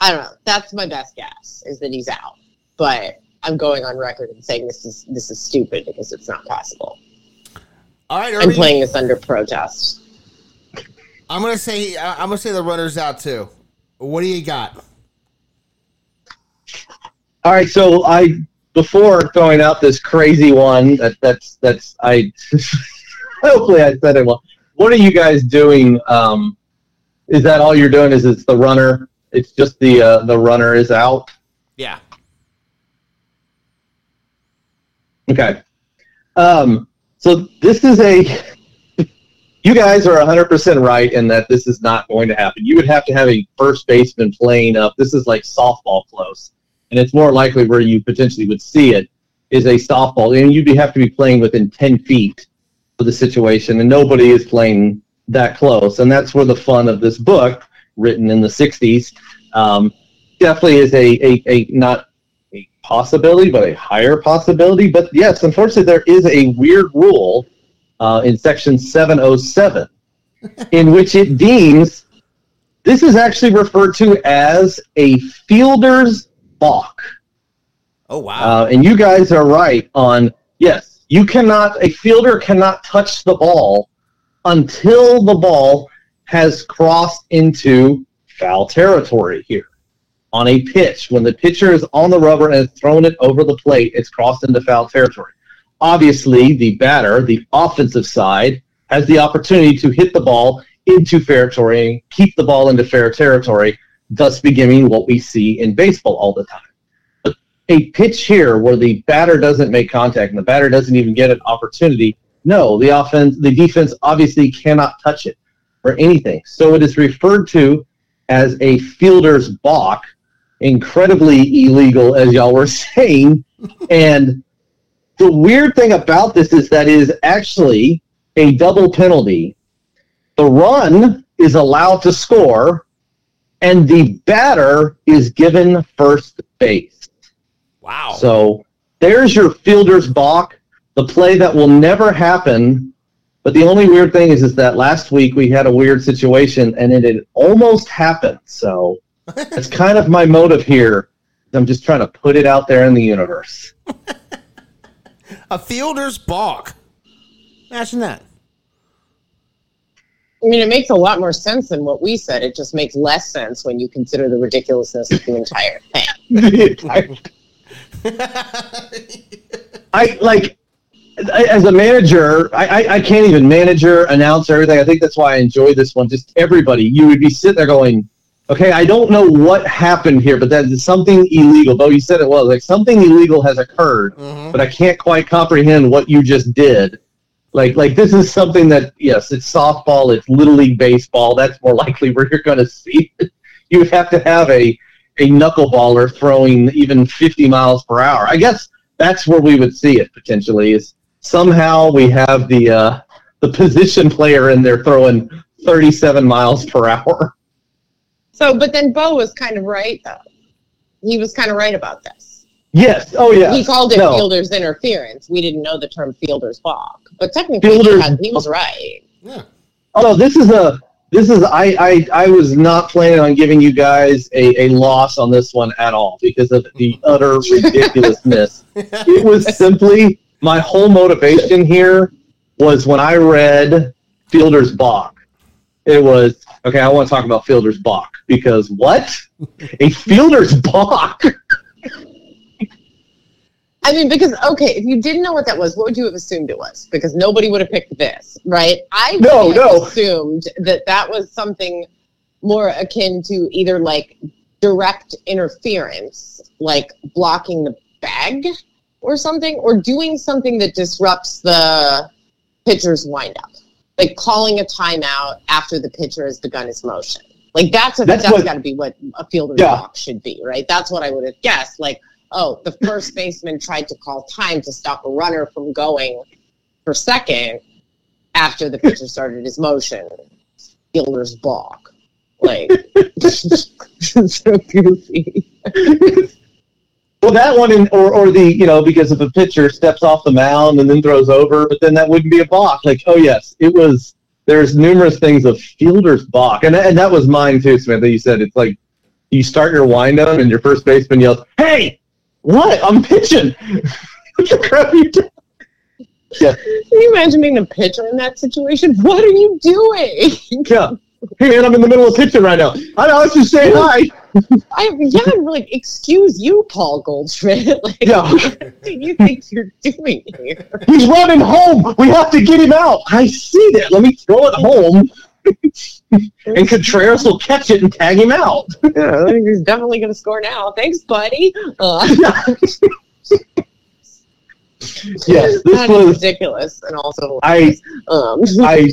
I don't know. That's my best guess is that he's out. But I'm going on record and saying this is this is stupid because it's not possible. All right, I'm playing this under protest. I'm gonna say I- I'm gonna say the runner's out too. What do you got? All right, so I before throwing out this crazy one that that's that's I hopefully I said it well. What are you guys doing? Um, is that all you're doing? Is it's the runner? It's just the uh, the runner is out. Yeah. Okay. Um, so this is a. You guys are 100% right in that this is not going to happen. You would have to have a first baseman playing up. This is like softball close. And it's more likely where you potentially would see it is a softball. And you'd have to be playing within 10 feet of the situation. And nobody is playing that close. And that's where the fun of this book, written in the 60s, um, definitely is a, a, a not a possibility, but a higher possibility. But yes, unfortunately, there is a weird rule uh, in section 707 in which it deems this is actually referred to as a fielder's balk. Oh wow. Uh, and you guys are right on yes, you cannot, a fielder cannot touch the ball until the ball has crossed into foul territory here on a pitch. When the pitcher is on the rubber and has thrown it over the plate, it's crossed into foul territory. Obviously, the batter, the offensive side, has the opportunity to hit the ball into fair territory, keep the ball into fair territory, thus beginning what we see in baseball all the time a pitch here where the batter doesn't make contact and the batter doesn't even get an opportunity, no, the offense, the defense obviously cannot touch it or anything. So it is referred to as a fielder's balk, incredibly illegal, as y'all were saying. and the weird thing about this is that it is actually a double penalty. The run is allowed to score, and the batter is given first base. Wow. So there's your fielder's balk, the play that will never happen. But the only weird thing is, is that last week we had a weird situation and it had almost happened. So that's kind of my motive here. I'm just trying to put it out there in the universe. a fielder's balk. Imagine that. I mean, it makes a lot more sense than what we said. It just makes less sense when you consider the ridiculousness of the entire thing. I like I- as a manager, I, I, I can't even manager, announce everything. I think that's why I enjoy this one. Just everybody, you would be sitting there going, okay, I don't know what happened here, but that is something illegal. Though you said it was like something illegal has occurred, but I can't quite comprehend what you just did. Like, like this is something that yes, it's softball, it's little league baseball. That's more likely where you're going to see it. You would have to have a a knuckleballer throwing even 50 miles per hour. I guess that's where we would see it potentially. Is somehow we have the uh, the position player in there throwing 37 miles per hour. So, but then Bo was kind of right, though. He was kind of right about this. Yes. Oh yeah. He called it No. fielder's interference. We didn't know the term fielder's balk, but technically he, Fielder's- had, he was right. Yeah. Oh this is a this is I, I I was not planning on giving you guys a, a loss on this one at all because of the utter ridiculousness. it was simply my whole motivation here was when I read Fielder's Balk. It was okay. I want to talk about Fielder's Balk because what a Fielder's Balk. I mean, because okay, if you didn't know what that was, what would you have assumed it was? Because nobody would have picked this, right? I would No, have no. assumed that that was something more akin to either like direct interference, like blocking the bag or something, or doing something that disrupts the pitcher's windup, like calling a timeout after the pitcher has begun his motion. Like that's a, That's that's, got to be what a fielder's Yeah. block should be, right? That's what I would have guessed. Like, oh, the first baseman tried to call time to stop a runner from going for second after the pitcher started his motion. Fielder's balk. Like, so goofy. Well, that one, in, or or the you know because if a pitcher steps off the mound and then throws over, but then that wouldn't be a balk. Like, oh yes, it was. There's numerous things of fielder's balk, and and that was mine too, Samantha. You said it's like you start your windup and your first baseman yells, "Hey, what? I'm pitching." what the crap are you doing? Yeah, Can you imagine being a pitcher in that situation? What are you doing? yeah. Hey man, I'm in the middle of pitching right now. I know. I was just saying hi. I yeah, I'm like, excuse you, Paul Goldschmidt. Like, Yeah. what do you think you're doing here? He's running home. We have to get him out. I see that. Let me throw it home. and Contreras will catch it and tag him out. Yeah, I think he's definitely going to score now. Thanks, buddy. Uh, yes, this was ridiculous, and also I um, I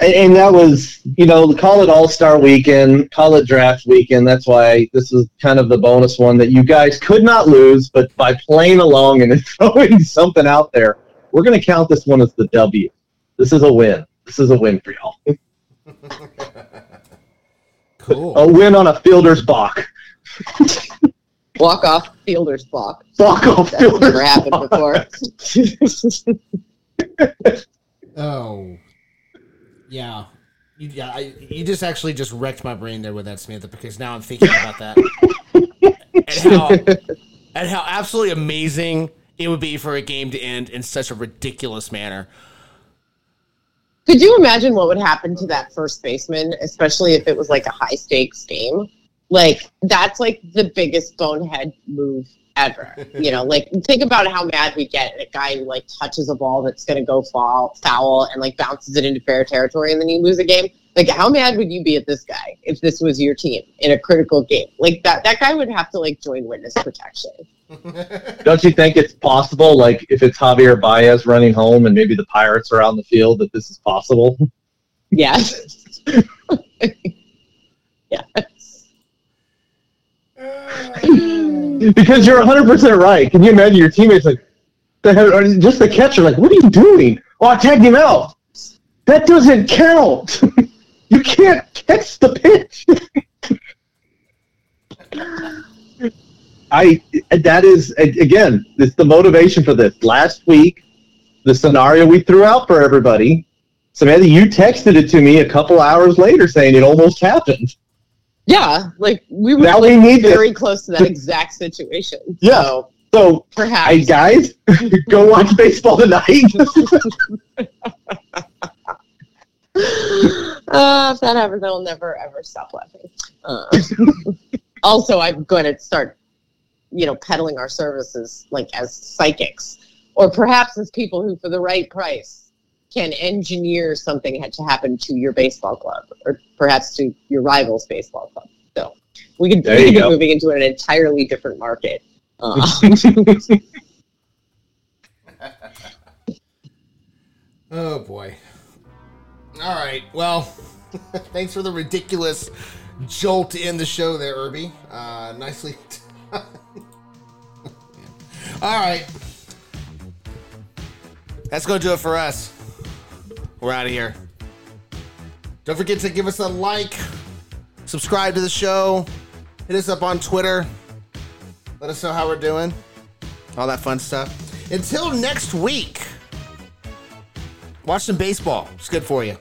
and that was you know call it All Star Weekend, call it Draft Weekend. That's why this is kind of the bonus one that you guys could not lose, but by playing along and throwing something out there, we're going to count this one as the W. This is a win. This is a win for y'all. Cool. A win on a fielder's balk. walk off fielder's block. Balk off That's fielder's never happened balk. before. Oh, yeah. You, yeah, I, you just actually just wrecked my brain there with that, Samantha, because now I'm thinking about that and how and how absolutely amazing it would be for a game to end in such a ridiculous manner. Could you imagine what would happen to that first baseman, especially if it was like a high stakes game? Like that's like the biggest bonehead move ever. You know, like think about how mad we get at a guy who like touches a ball that's gonna go foul, foul and like bounces it into fair territory and then you lose a game. Like how mad would you be at this guy if this was your team in a critical game? Like that that guy would have to like join witness protection. Don't you think it's possible, like if it's Javier Baez running home and maybe the Pirates are on the field, that this is possible? Yes. yes. Because you're 100% right. Can you imagine your teammates like, the or just the catcher, like, what are you doing? Oh, I tagged him out. That doesn't count. you can't catch the pitch. I that is again, it's the motivation for this. Last week, the scenario we threw out for everybody. Samantha, you texted it to me a couple hours later saying it almost happened. Yeah, like we were Now like, we need very this. close to that exact situation. Yeah. So So, perhaps. hey guys, go watch baseball tonight. Uh, if that happens, I'll never ever stop laughing. Uh, also, I'm going to start, you know, peddling our services like as psychics, or perhaps as people who, for the right price, can engineer something to happen to your baseball club, or perhaps to your rival's baseball club. So we could, we could be moving into an entirely different market. Uh, Oh boy. All right. Well, thanks for the ridiculous jolt in the show there, Irby. Uh, nicely. All right. That's going to do it for us. We're out of here. Don't forget to give us a like, subscribe to the show, hit us up on Twitter. Let us know how we're doing. All that fun stuff. Until next week. Watch some baseball. It's good for you.